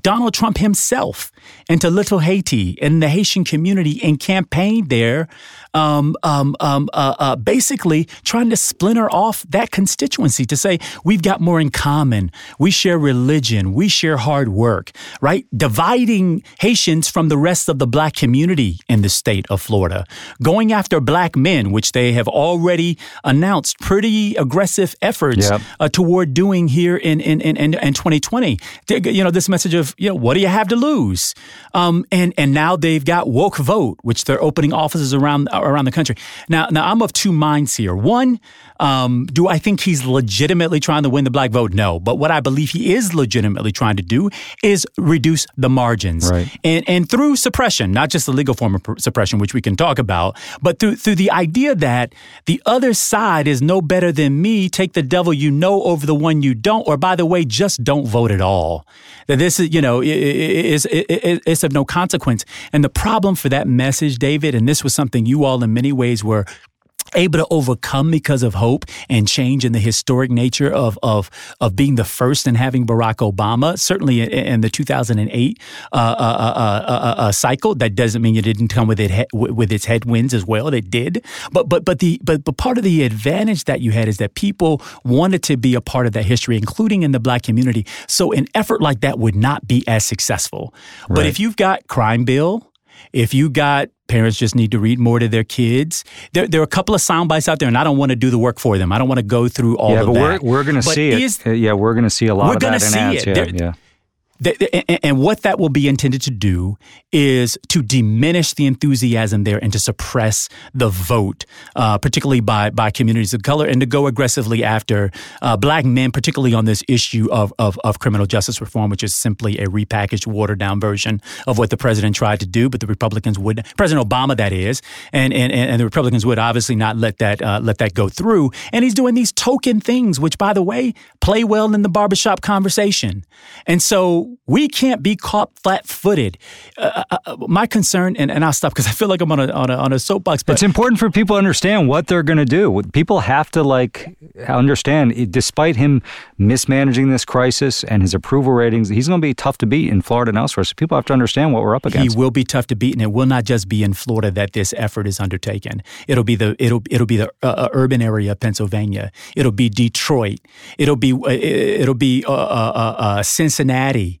Donald Trump himself into Little Haiti and the Haitian community and campaigned there, um, um, um, uh, uh, basically trying to splinter off that constituency to say we've got more in common. We share religion. We share hard work, right? Dividing Haitians from the rest of the black community in the state of Florida. Going after black men, which they have already announced pretty aggressive efforts yep. uh, toward doing here in, in, in, in 2020. You know, this message of you know, what do you have to lose? Um, and and now they've got woke vote, which they're opening offices around around the country. Now, now I'm of two minds here. One, um, do I think he's legitimately trying to win the black vote? No. But what I believe he is legitimately trying to do is reduce the margins, right. and and through suppression, not just the legal form of suppression, which we can talk about, but through through the idea that the other side is no better than me. Take the devil you know over the one you don't, or by the way, just don't vote at all. That this is you know is is of no consequence. And the problem for that message, David, and this was something you all in many ways were able to overcome because of hope and change in the historic nature of of of being the first and having Barack Obama. Certainly in, in the 2008 uh, uh, uh, uh, cycle, that doesn't mean it didn't come with it with its headwinds as well. It did, but but but the but but part of the advantage that you had is that people wanted to be a part of that history, including in the Black community. So an effort like that would not be as successful. Right. But if you've got crime bill if you got parents just need to read more to their kids. There, there are a couple of sound bites out there, and I don't want to do the work for them. I don't want to go through all yeah, of but that. We're, we're going to see it. Uh, yeah, we're going to see a lot we're of that see ads. It. Yeah, there, yeah. And what that will be intended to do is to diminish the enthusiasm there and to suppress the vote, uh, particularly by, by communities of color, and to go aggressively after uh, black men, particularly on this issue of, of, of, criminal justice reform, which is simply a repackaged, watered down version of what the president tried to do. But the Republicans would, President Obama, that is, and, and, and the Republicans would obviously not let that, uh, let that go through. And he's doing these token things, which, by the way, play well in the barbershop conversation. And so we can't be caught flat-footed. Uh, uh, uh my concern, and, and I'll stop because I feel like I'm on a, on a, on a soapbox. But it's important for people to understand what they're going to do. People have to like understand. Despite him mismanaging this crisis and his approval ratings, he's going to be tough to beat in Florida and elsewhere. So people have to understand what we're up against. He will be tough to beat, and it will not just be in Florida that this effort is undertaken. It'll be the it'll it'll be the uh, uh urban area of Pennsylvania. It'll be Detroit. It'll be uh, it'll be uh, Cincinnati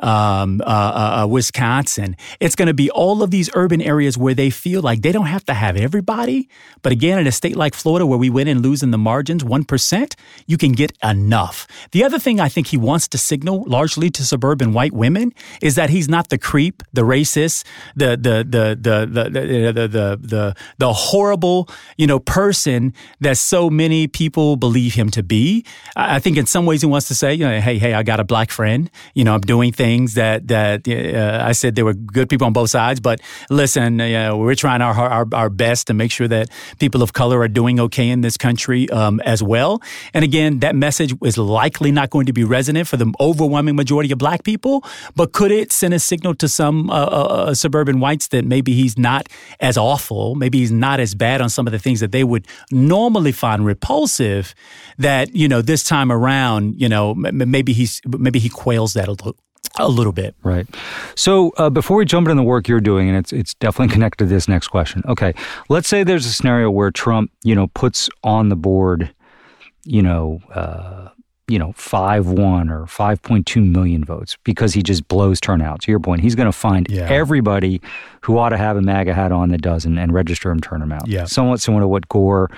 um, uh, uh, uh, Wisconsin. It's going to be all of these urban areas where they feel like they don't have to have everybody. But again, in a state like Florida, where we win and lose in the margins, 1%, you can get enough. The other thing I think he wants to signal largely to suburban white women is that he's not the creep, the racist, the, the, the, the, the, the, the, the, the, the horrible, you know, person that so many people believe him to be. I think in some ways he wants to say, you know, hey, hey, I got a black friend. You know, I'm doing things things that that uh, I said there were good people on both sides. But listen, know, we're trying our, our, our best to make sure that people of color are doing okay in this country um, as well. And again, that message is likely not going to be resonant for the overwhelming majority of Black people. But could it send a signal to some uh, uh, uh, suburban whites that maybe he's not as awful, maybe he's not as bad on some of the things that they would normally find repulsive? That you know, this time around, you know, maybe he's maybe he quails that a little, a little bit. Right. So uh, before we jump into the work you're doing, and it's it's definitely connected to this next question. Okay, let's say there's a scenario where Trump, you know, puts on the board, you know, uh, you know, five one or five point two million votes because he just blows turnout. To your point, he's going to find yeah. everybody who ought to have a MAGA hat on that doesn't and register him, turn them out. Yeah. Somewhat similar to what Gore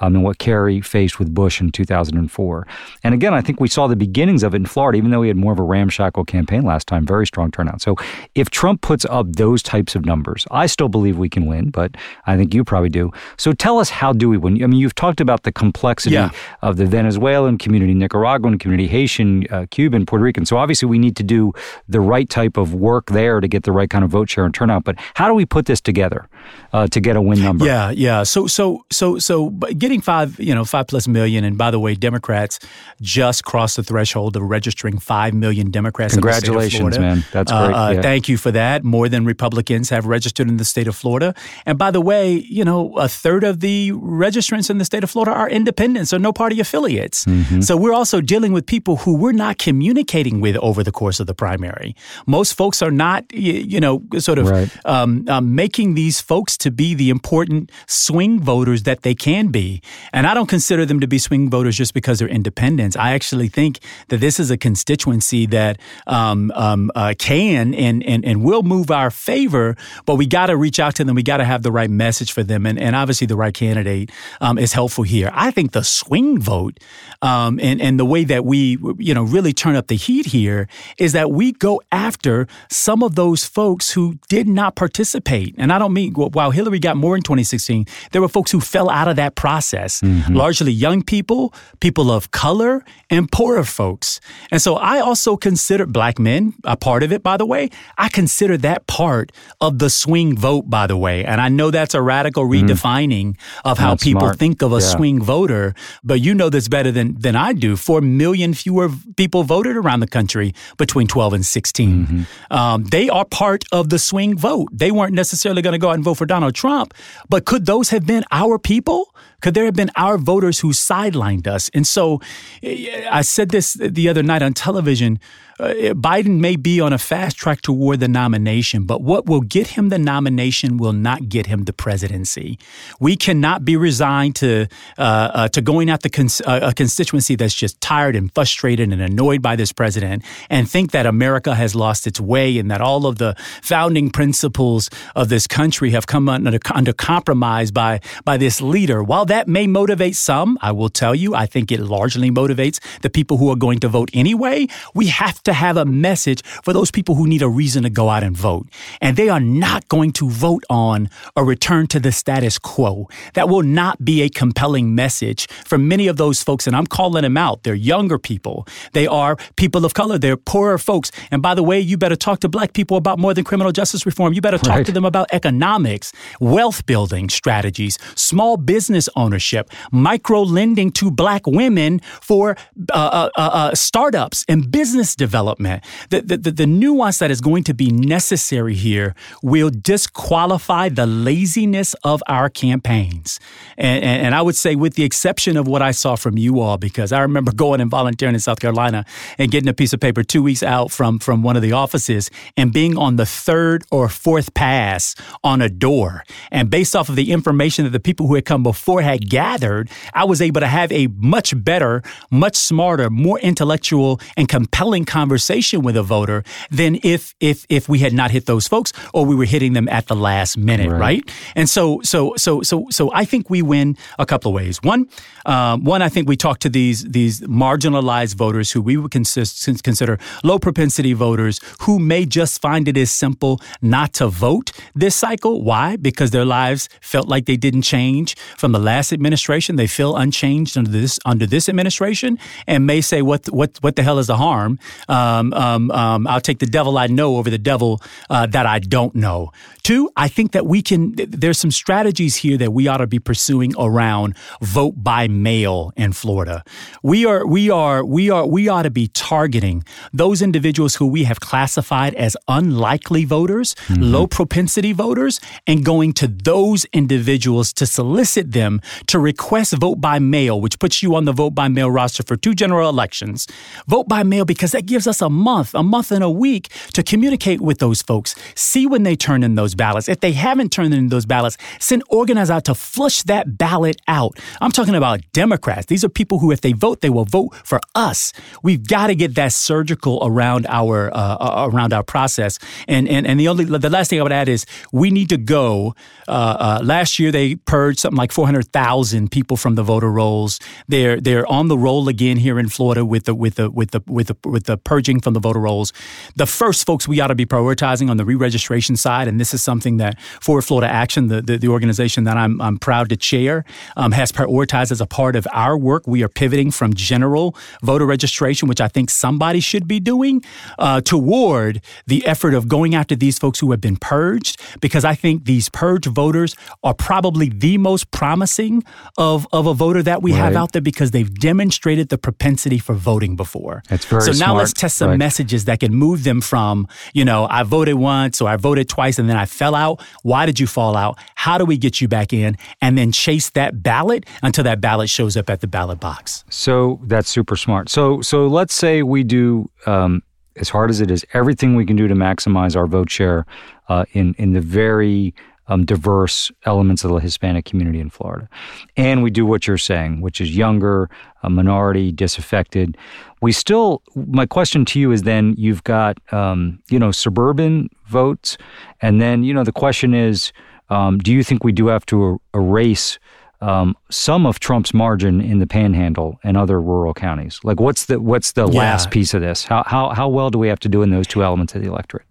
um, and what Kerry faced with Bush in 2004. And again, I think we saw the beginnings of it in Florida, even though he had more of a ramshackle campaign last time, very strong turnout. So if Trump puts up those types of numbers, I still believe we can win, but I think you probably do. So tell us, how do we win? I mean, you've talked about the complexity yeah. of the Venezuelan community, Nicaraguan community, Haitian, uh, Cuban, Puerto Rican. So obviously we need to do the right type of work there to get the right kind of vote share and turnout. But how do we put this together uh, to get a win number? Yeah, yeah. So, so, so, so, getting five, you know, five plus million. And by the way, Democrats just crossed the threshold of registering five million Democrats. Congratulations, man! That's great. Uh, uh, yeah. Thank you for that. More than Republicans have registered in the state of Florida. And by the way, you know, a third of the registrants in the state of Florida are independents or no party affiliates. Mm-hmm. So we're also dealing with people who we're not communicating with over the course of the primary. Most folks are not, you know, sort of right. um, um, making these folks to be the important swing voters that they can be. And I don't consider them to be swing voters just because they're independents. I actually think that this is a constituency that um, um, uh, can and, and, and will move our favor, but we got to reach out to them. We got to have the right message for them. And, and obviously, the right candidate um, is helpful here. I think the swing vote um, and, and the way that we you know, really turn up the heat here is that we go after some of those folks who did not participate. And I don't mean, while Hillary got more in 2016, there were folks who fell out of that process mm-hmm. largely young people, people of color, and poorer folks. And so I also consider black men a part of it, by the way. I consider that part of the swing vote, by the way. And I know that's a radical mm-hmm. redefining of how that's people smart. think of a yeah. swing voter, but you know this better than, than I do. Four million fewer people voted around the country between 12 and 16. Mm-hmm. Um, they are part of the swing vote. They weren't necessarily going to go out and vote for Donald Trump, but could those have been our people? Could there have been our voters who sidelined us? And so eh, I said this the other night on television Biden may be on a fast track toward the nomination, but what will get him the nomination will not get him the presidency. We cannot be resigned to uh, uh, to going at the cons- uh, a constituency that's just tired and frustrated and annoyed by this president, and think that America has lost its way and that all of the founding principles of this country have come under, under compromise by by this leader. While that may motivate some, I will tell you, I think it largely motivates the people who are going to vote anyway. We have to to have a message for those people who need a reason to go out and vote. And they are not going to vote on a return to the status quo. That will not be a compelling message for many of those folks. And I'm calling them out. They're younger people. They are people of color. They're poorer folks. And by the way, you better talk to black people about more than criminal justice reform. You better talk right. to them about economics, wealth building strategies, small business ownership, micro lending to black women for uh, uh, uh, uh startups and business development development. The, the, the, the nuance that is going to be necessary here will disqualify the laziness of our campaigns. And, and, and I would say, with the exception of what I saw from you all, because I remember going and volunteering in South Carolina and getting a piece of paper two weeks out from, from one of the offices and being on the third or fourth pass on a door. And based off of the information that the people who had come before had gathered, I was able to have a much better, much smarter, more intellectual and compelling conversation with a voter than if if if we had not hit those folks or we were hitting them at the last minute, right? right? And so so so so so I think we win a couple of ways. One, um, one I think we talk to these these marginalized voters who we would consist, consider low propensity voters who may just find it as simple not to vote this cycle. Why? Because their lives felt like they didn't change from the last administration. They feel unchanged under this under this administration, and may say, "What what what the hell is the harm? Um, um, um, I'll take the devil I know over the devil uh, that I don't know." Two, I think that we can. There's some strategies here that we ought to be pursuing around vote by mail in Florida. We are we are we are we ought to be targeting those individuals who we have classified as unlikely voters, mm-hmm. low propensity voters, and going to those individuals to solicit them to request vote by mail, which puts you on the vote by mail roster for two general elections. Vote by mail because that gives us a month, a month and a week to communicate with those folks, see when they turn in those ballots. If they haven't turned in those ballots, send organizers out to flush that ballot out. I'm talking about Democrats. These are people who, if they vote, they will vote for us. We've got to get that surgical around our uh, uh, around our process. And and and the only the last thing I would add is we need to go. Uh, uh last year they purged something like 400,000 people from the voter rolls. They're they're on the roll again here in Florida with the with the with the with the with the purging from the voter rolls. The first folks we ought to be prioritizing on the re-registration side, and this is something that Forward Florida Action, the, the, the organization that I'm I'm proud to chair, um, has prioritized as a part of our work. We are pivoting from general voter registration, which I think somebody should be doing, uh, toward the effort of going after these folks who have been purged, because I think these purged voters are probably the most promising of, of a voter that we right. have out there because they've demonstrated the propensity for voting before. That's very So now smart. let's test some right. messages that can move them from, you know, I voted once or I voted twice and then I fell out. Why did you fall out? How do we get you back in? And then chase that ballot until that ballot shows up at the ballot box. So that's super smart. So so let's say we do um, as hard as it is, everything we can do to maximize our vote share uh, in in the very um, diverse elements of the Hispanic community in Florida. And we do what you're saying, which is younger, a minority, disaffected. We still, my question to you is then you've got, um, you know, suburban votes. And then, you know, the question is, um, do you think we do have to er- erase um, some of Trump's margin in the Panhandle and other rural counties? Like, what's the what's the yeah. last piece of this? How how how well do we have to do in those two elements of the electorate?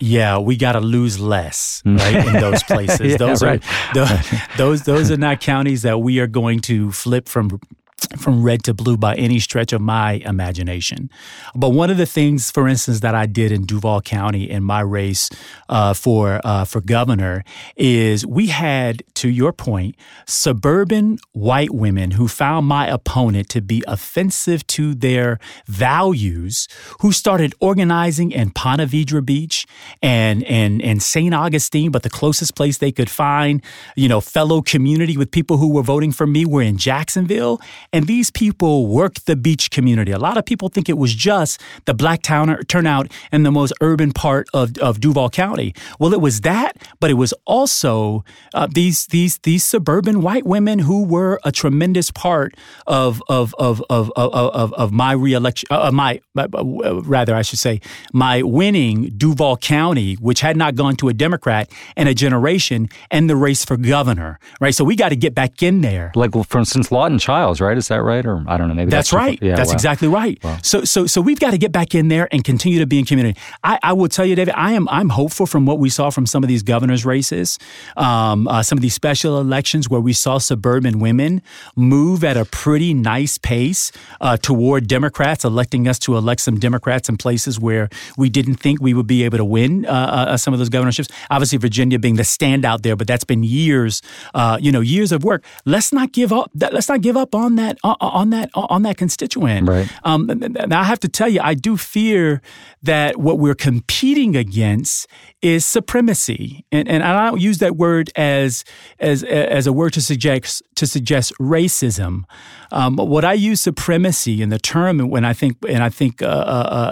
Yeah, we got to lose less, mm. right? in those places, yeah, those right. are those those are not counties that we are going to flip from from red to blue by any stretch of my imagination. But one of the things, for instance, that I did in Duval County in my race uh, for uh, for governor is we had, to your point, suburban white women who found my opponent to be offensive to their values, who started organizing in Ponte Vedra Beach and and and St. Augustine, but the closest place they could find, you know, fellow community with people who were voting for me were in Jacksonville and these people worked the beach community. A lot of people think it was just the black turnout in the most urban part of, of Duval County. Well, it was that, but it was also uh, these these these suburban white women who were a tremendous part of of of of of, of, of my reelection, uh, my uh, rather I should say my winning Duval County, which had not gone to a Democrat in a generation, and the race for governor. Right, so we got to get back in there. Like for instance, Lawton Chiles, right? Is that right? Or I don't know. Maybe that's, that's right. Yeah, that's wow. exactly right. Wow. So so so we've got to get back in there and continue to be in community. I, I will tell you, David, I am I'm hopeful from what we saw from some of these governors races, um, uh, some of these special elections where we saw suburban women move at a pretty nice pace uh, toward Democrats, electing us to elect some Democrats in places where we didn't think we would be able to win uh, uh some of those governorships. Obviously, Virginia being the standout there, but that's been years, uh, you know, years of work. Let's not give up. Let's not give up on that that uh, uh, on that uh, on that constituent. Right. Um, now I have to tell you, I do fear that what we're competing against is supremacy, and and I don't use that word as as as a word to suggest to suggest racism. Um, what I use supremacy in the term when I think and I think uh, uh,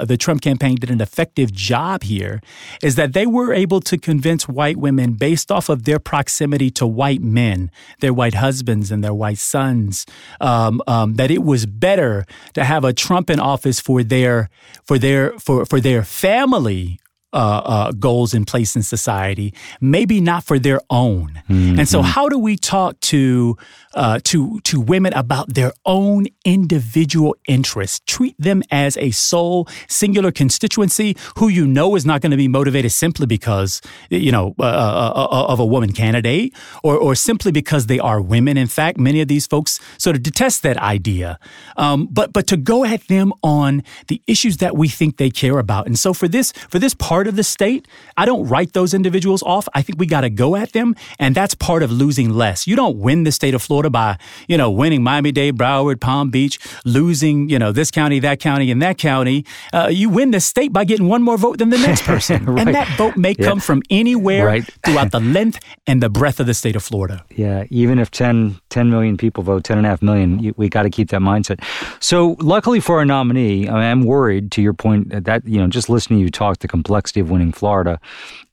uh, the Trump campaign did an effective job here is that they were able to convince white women based off of their proximity to white men, their white husbands and their white sons, um, um, that it was better to have a Trump in office for their for their for for their family uh, uh, goals in place in society, maybe not for their own. Mm-hmm. And so, how do we talk to uh, to to women about their own individual interests? Treat them as a sole, singular constituency who you know is not going to be motivated simply because you know uh, uh, uh, of a woman candidate, or or simply because they are women. In fact, many of these folks sort of detest that idea. Um, but but to go at them on the issues that we think they care about, and so for this for this part of the state. I don't write those individuals off. I think we got to go at them, and that's part of losing less. You don't win the state of Florida by, you know, winning Miami Dade, Broward, Palm Beach, losing, you know, this county, that county, and that county. Uh, you win the state by getting one more vote than the next person, right. and that vote may yeah. come from anywhere right. throughout the length and the breadth of the state of Florida. Yeah, even if 10, 10 million people vote, 10.5 million, we got to keep that mindset. So, luckily for our nominee, I am worried to your point that, you know, just listening to you talk, the complexity of winning Florida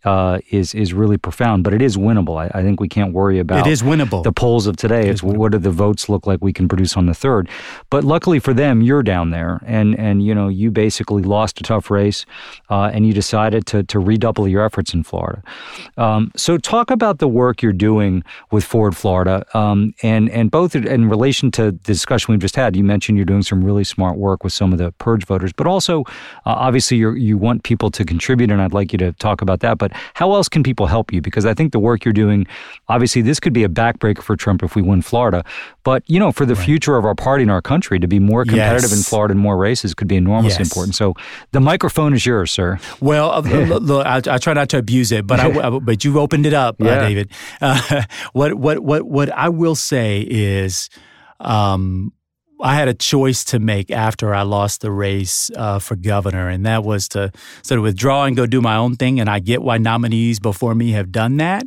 uh, is is really profound. But it is winnable. I, I, think we can't worry about it is winnable. The polls of today. It it's what do the votes look like we can produce on the third. But luckily for them, you're down there, and and you know you basically lost a tough race, uh, and you decided to to redouble your efforts in Florida. Um, so talk about the work you're doing with Forward Florida, um, and and both in relation to the discussion we've just had. You mentioned you're doing some really smart work with some of the purge voters, but also uh, obviously you you want people to contribute, and I'd like you to talk about that. But how else can people help you? Because I think the work you're doing, obviously, this could be a backbreaker for Trump if we win Florida. But, you know, for the right. future of our party and our country, to be more competitive yes. in Florida and more races could be enormously yes. important. So the microphone is yours, sir. Well, uh, look, I, I, try not to abuse it, but I, but you opened it up, uh, yeah. uh, David. Uh, what, what, what, what I will say is, um, I had a choice to make after I lost the race uh, for governor, and that was to sort of withdraw and go do my own thing. And I get why nominees before me have done that,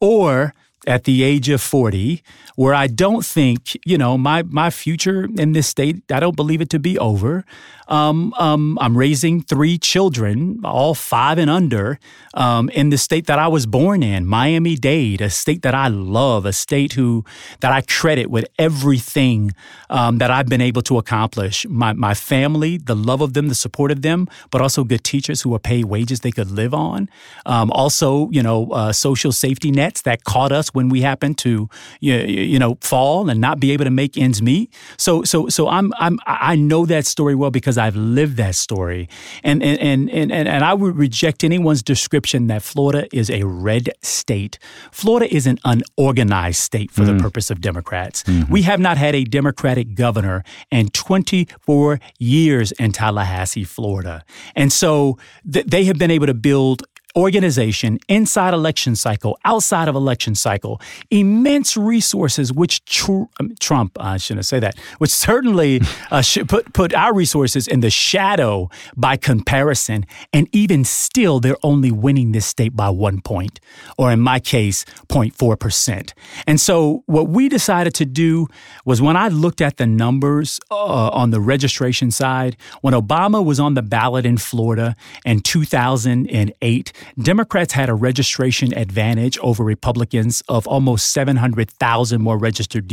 or at the age of 40 where I don't think, you know, my, my future in this state, I don't believe it to be over. Um, um, I'm raising three children, all five and under, um, in the state that I was born in, Miami Dade, a state that I love, a state who that I credit with everything um, that I've been able to accomplish. My, my family, the love of them, the support of them, but also good teachers who are paid wages they could live on. Um, also, you know, uh, social safety nets that caught us when we happen to you, you know fall and not be able to make ends meet. So so so I'm I'm I know that story well because I've lived that story. And and and and, and I would reject anyone's description that Florida is a red state. Florida is an unorganized state for mm. the purpose of Democrats. Mm-hmm. We have not had a Democratic governor in 24 years in Tallahassee, Florida. And so th- they have been able to build organization inside election cycle, outside of election cycle, immense resources, which tr- um, Trump, I shouldn't say that, which certainly uh, should put, put our resources in the shadow by comparison. And even still, they're only winning this state by one point, or in my case, 0.4%. And so what we decided to do was when I looked at the numbers uh, on the registration side, when Obama was on the ballot in Florida in 2008, Democrats had a registration advantage over Republicans of almost 700,000 more registered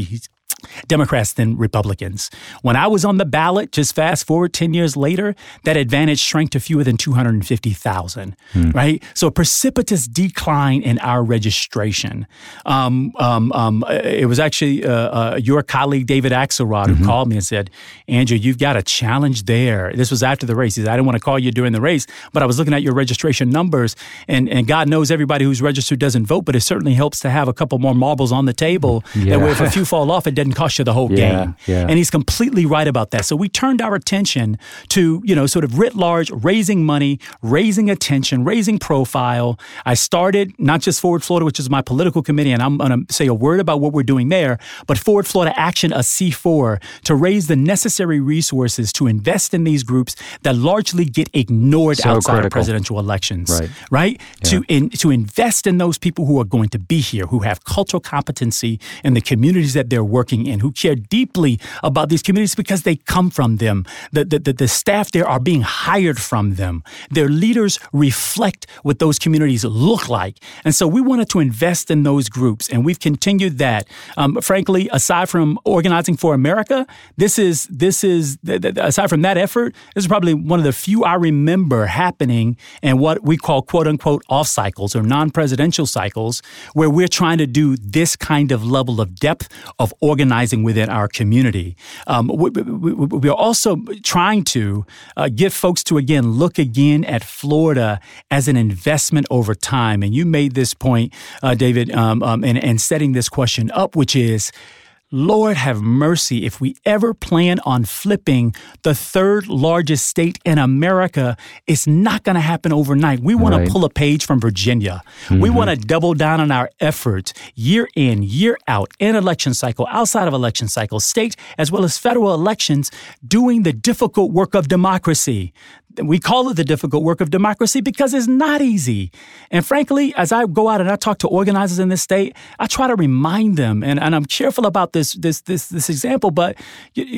Democrats than Republicans. When I was on the ballot, just fast forward 10 years later, that advantage shrank to fewer than 250,000, hmm. right? So a precipitous decline in our registration. Um, um, um, it was actually uh, uh, your colleague, David Axelrod, who mm-hmm. called me and said, Andrew, you've got a challenge there. This was after the race. He said, I didn't want to call you during the race, but I was looking at your registration numbers, and, and God knows everybody who's registered doesn't vote, but it certainly helps to have a couple more marbles on the table. Yeah. That way, if a few fall off, it doesn't cost you the whole Yeah, game. yeah. And he's completely right about that. So we turned our attention to, you know, sort of writ large, raising money, raising attention, raising profile. I started not just Forward Florida, which is my political committee, and I'm going to say a word about what we're doing there, but Forward Florida Action, a C4, to raise the necessary resources to invest in these groups that largely get ignored So outside of presidential elections. Right. Right? To in, to invest in those people who are going to be here, who have cultural competency in the communities that they're working in, who care deeply about these communities because they come from them. The, the, the, staff there are being hired from them. Their leaders reflect what those communities look like. And so we wanted to invest in those groups, and we've continued that. Um, frankly, aside from organizing for America, this is this is aside from that effort, this is probably one of the few I remember happening in what we call quote unquote off cycles or non-presidential cycles, where we're trying to do this kind of level of depth of organizing within our community. Um, we, we, we- are also trying to uh, get folks to again look again at Florida as an investment over time. And you made this point, uh, David, um, um, and setting this question up, which is. Lord have mercy if we ever plan on flipping the third largest state in America, it's not going to happen overnight. We want Right. to pull a page from Virginia. We mm-hmm. want to double down on our efforts year in, year out, in election cycle, outside of election cycle, state as well as federal elections, doing the difficult work of democracy. We call it the difficult work of democracy because it's not easy. And frankly, as I go out and I talk to organizers in this state, I try to remind them, and, and I'm careful about this this this this example, but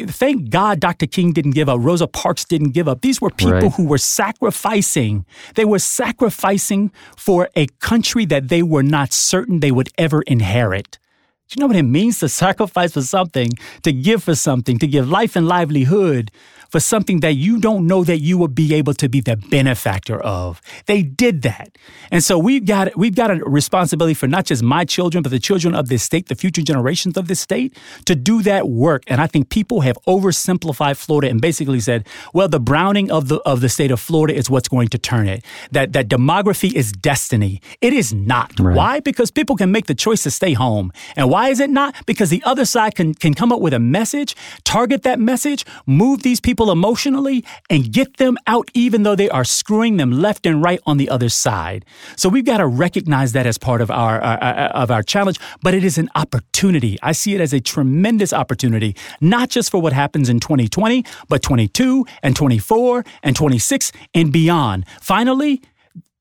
thank God Dr. King didn't give up, Rosa Parks didn't give up. These were people Right. who were sacrificing. They were sacrificing for a country that they were not certain they would ever inherit. Do you know what it means to sacrifice for something, to give for something, to give life and livelihood for something that you don't know that you will be able to be the benefactor of? They did that. And so we've got we've got a responsibility for not just my children, but the children of this state, the future generations of this state, to do that work. And I think people have oversimplified Florida and basically said, well, the browning of the of the state of Florida is what's going to turn it. That that demography is destiny. It is not. Right. Why? Because people can make the choice to stay home. And why is it not? Because the other side can, can come up with a message, target that message, move these people emotionally, and get them out even though they are screwing them left and right on the other side. So we've got to recognize that as part of our, our- our- of our challenge, but it is an opportunity. I see it as a tremendous opportunity, not just for what happens in 2020, but 22 and 24 and 26 and beyond. Finally,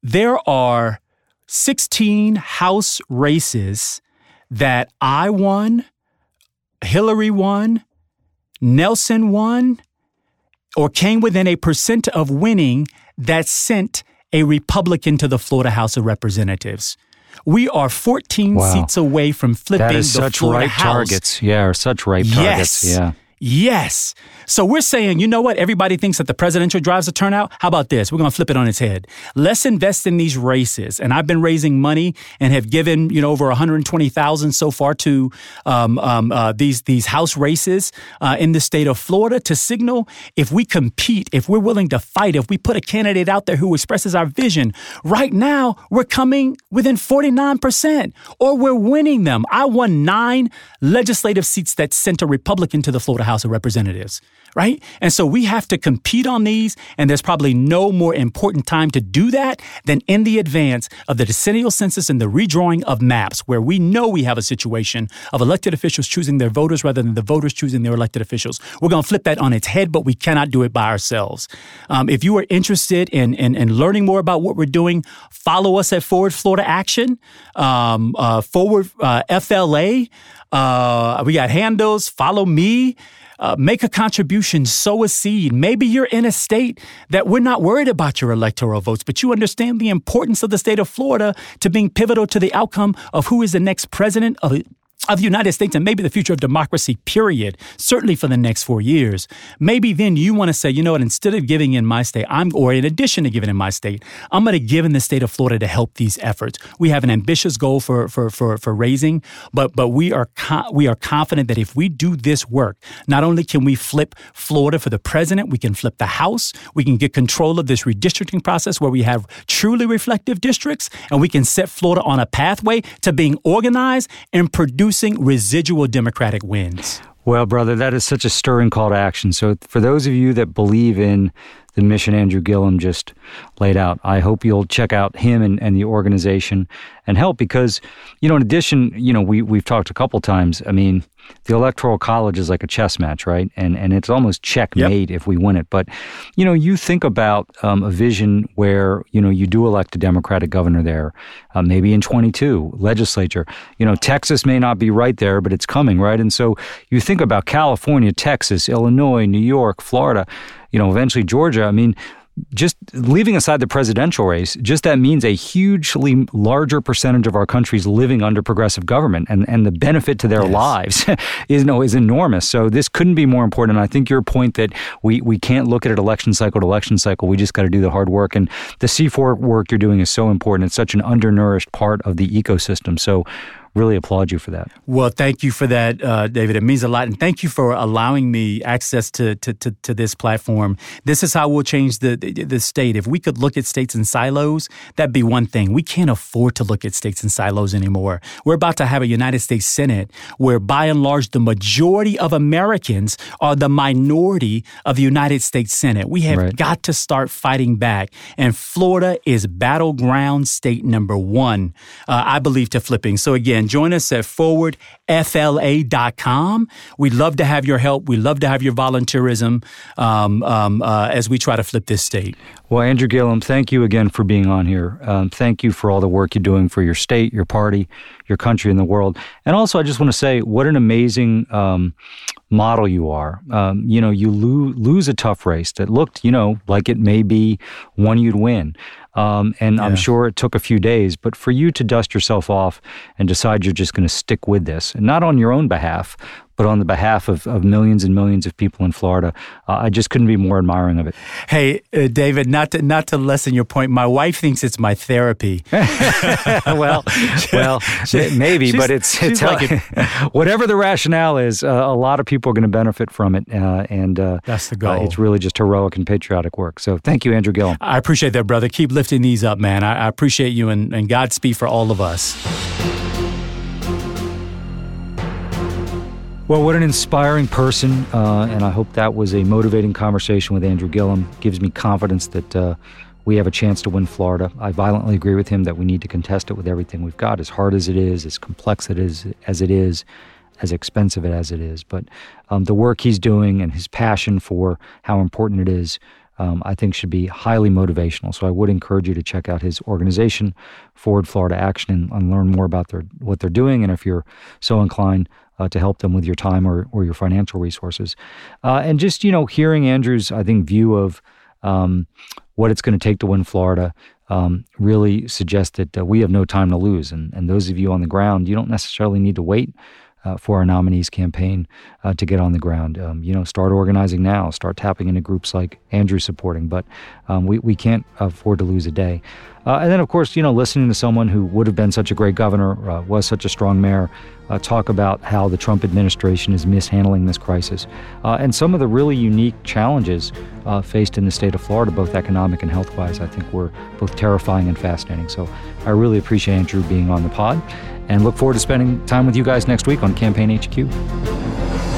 there are 16 House races that I won, Hillary won, Nelson won, or came within a percent of winning that sent a Republican to the Florida House of Representatives. We are 14 Wow. seats away from flipping That is the such Florida ripe House. targets. Yeah, or such targets. Yes. Yeah. Yes. So we're saying, you know what? Everybody thinks that the presidential drives a turnout. How about this? We're going to flip it on its head. Let's invest in these races. And I've been raising money and have given, you know, over 120,000 so far to um, um, uh, these these House races uh, in the state of Florida to signal if we compete, if we're willing to fight, if we put a candidate out there who expresses our vision. Right now, we're coming within 49%, or we're winning them. I won nine legislative seats that sent a Republican to the Florida House of Representatives, right? And so we have to compete on these, and there's probably no more important time to do that than in the advance of the decennial census and the redrawing of maps, where we know we have a situation of elected officials choosing their voters rather than the voters choosing their elected officials. We're going to flip that on its head, but we cannot do it by ourselves. Um, if you are interested in, in, in learning more about what we're doing, follow us at Forward Florida Action, um, uh, Forward uh, FLA. Uh, we got handles. Follow me. Uh, make a contribution, sow a seed. Maybe you're in a state that we're not worried about your electoral votes, but you understand the importance of the state of Florida to being pivotal to the outcome of who is the next president of of the United States and maybe the future of democracy, period, certainly for the next four years. Maybe then you want to say, you know what, instead of giving in my state, I'm, or in addition to giving in my state, I'm going to give in the state of Florida to help these efforts. We have an ambitious goal for, for, for, for raising, but, but we are, co- we are confident that if we do this work, not only can we flip Florida for the president, we can flip the House, we can get control of this redistricting process where we have truly reflective districts, and we can set Florida on a pathway to being organized and producing producing residual Democratic wins. Well, brother, that is such a stirring call to action. So, for those of you that believe in the mission Andrew Gillum just laid out. I hope you'll check out him and, and the organization and help because, you know, in addition, you know, we, we've talked a couple times. I mean, the electoral college is like a chess match, right? And and it's almost checkmate yep. if we win it. But you know, you think about um, a vision where you know you do elect a Democratic governor there, uh, maybe in 22 legislature. You know, Texas may not be right there, but it's coming, right? And so you think about California, Texas, Illinois, New York, Florida you know, eventually Georgia. I mean, just leaving aside the presidential race, just that means a hugely larger percentage of our countries living under progressive government, and, and the benefit to their yes. lives is you know, is enormous. So this couldn't be more important. And I think your point that we we can't look at it election cycle to election cycle. We just got to do the hard work, and the C4 work you're doing is so important. It's such an undernourished part of the ecosystem. So really applaud you for that. Well, thank you for that, uh, David. It means a lot. And thank you for allowing me access to, to, to, to, this platform. This is how we'll change the, the, the state. If we could look at states in silos, that'd be one thing. We can't afford to look at states in silos anymore. We're about to have a United States Senate where, by and large, the majority of Americans are the minority of the United States Senate. We have right. got to start fighting back. And Florida is battleground state number one, uh, I believe, to flipping. So, again, join us at forwardfla.com. We'd love to have your help. We'd love to have your volunteerism um, um, uh, as we try to flip this state. Well, Andrew Gillum, thank you again for being on here. Um, thank you for all the work you're doing for your state, your party, your country, and the world. And also, I just want to say what an amazing um, model you are. Um, you know, you lo- lose a tough race that looked, you know, like it may be one you'd win. Um, and yeah. I'm sure it took a few days, but for you to dust yourself off and decide you're just going to stick with this, and not on your own behalf, but on the behalf of, of millions and millions of people in Florida. Uh, I just couldn't be more admiring of it. Hey, uh, David, not to, not to lessen your point, my wife thinks it's my therapy. well, well, maybe, but it's, it's like it. whatever the rationale is, uh, a lot of people are going to benefit from it. Uh, and uh, that's the uh, goal. it's really just heroic and patriotic work. So thank you, Andrew Gillum. I appreciate that, brother. Keep lifting these up, man. I, I appreciate you and, and Godspeed for all of us. Well, what an inspiring person, uh, and I hope that was a motivating conversation with Andrew Gillum. Gives me confidence that uh, we have a chance to win Florida. I violently agree with him that we need to contest it with everything we've got, as hard as it is, as complex it is as it is, as expensive as it is. But um, the work he's doing and his passion for how important it is um, I think should be highly motivational. So I would encourage you to check out his organization, Forward Florida Action, and, and learn more about their, what they're doing. And if you're so inclined, uh, to help them with your time or, or your financial resources. Uh, and just, you know, hearing Andrew's, I think, view of um, what it's going to take to win Florida um, really suggests that uh, we have no time to lose. And, and those of you on the ground, you don't necessarily need to wait uh, for our nominees campaign uh, to get on the ground. Um, you know, start organizing now. Start tapping into groups like Andrew supporting. But um, we we can't afford to lose a day. Uh, and then, of course, you know, listening to someone who would have been such a great governor, uh, was such a strong mayor, uh, talk about how the Trump administration is mishandling this crisis, uh, and some of the really unique challenges faced in the state of Florida, both economic and health-wise, I think were both terrifying and fascinating. So I really appreciate Andrew being on the pod and look forward to spending time with you guys next week on Campaign HQ.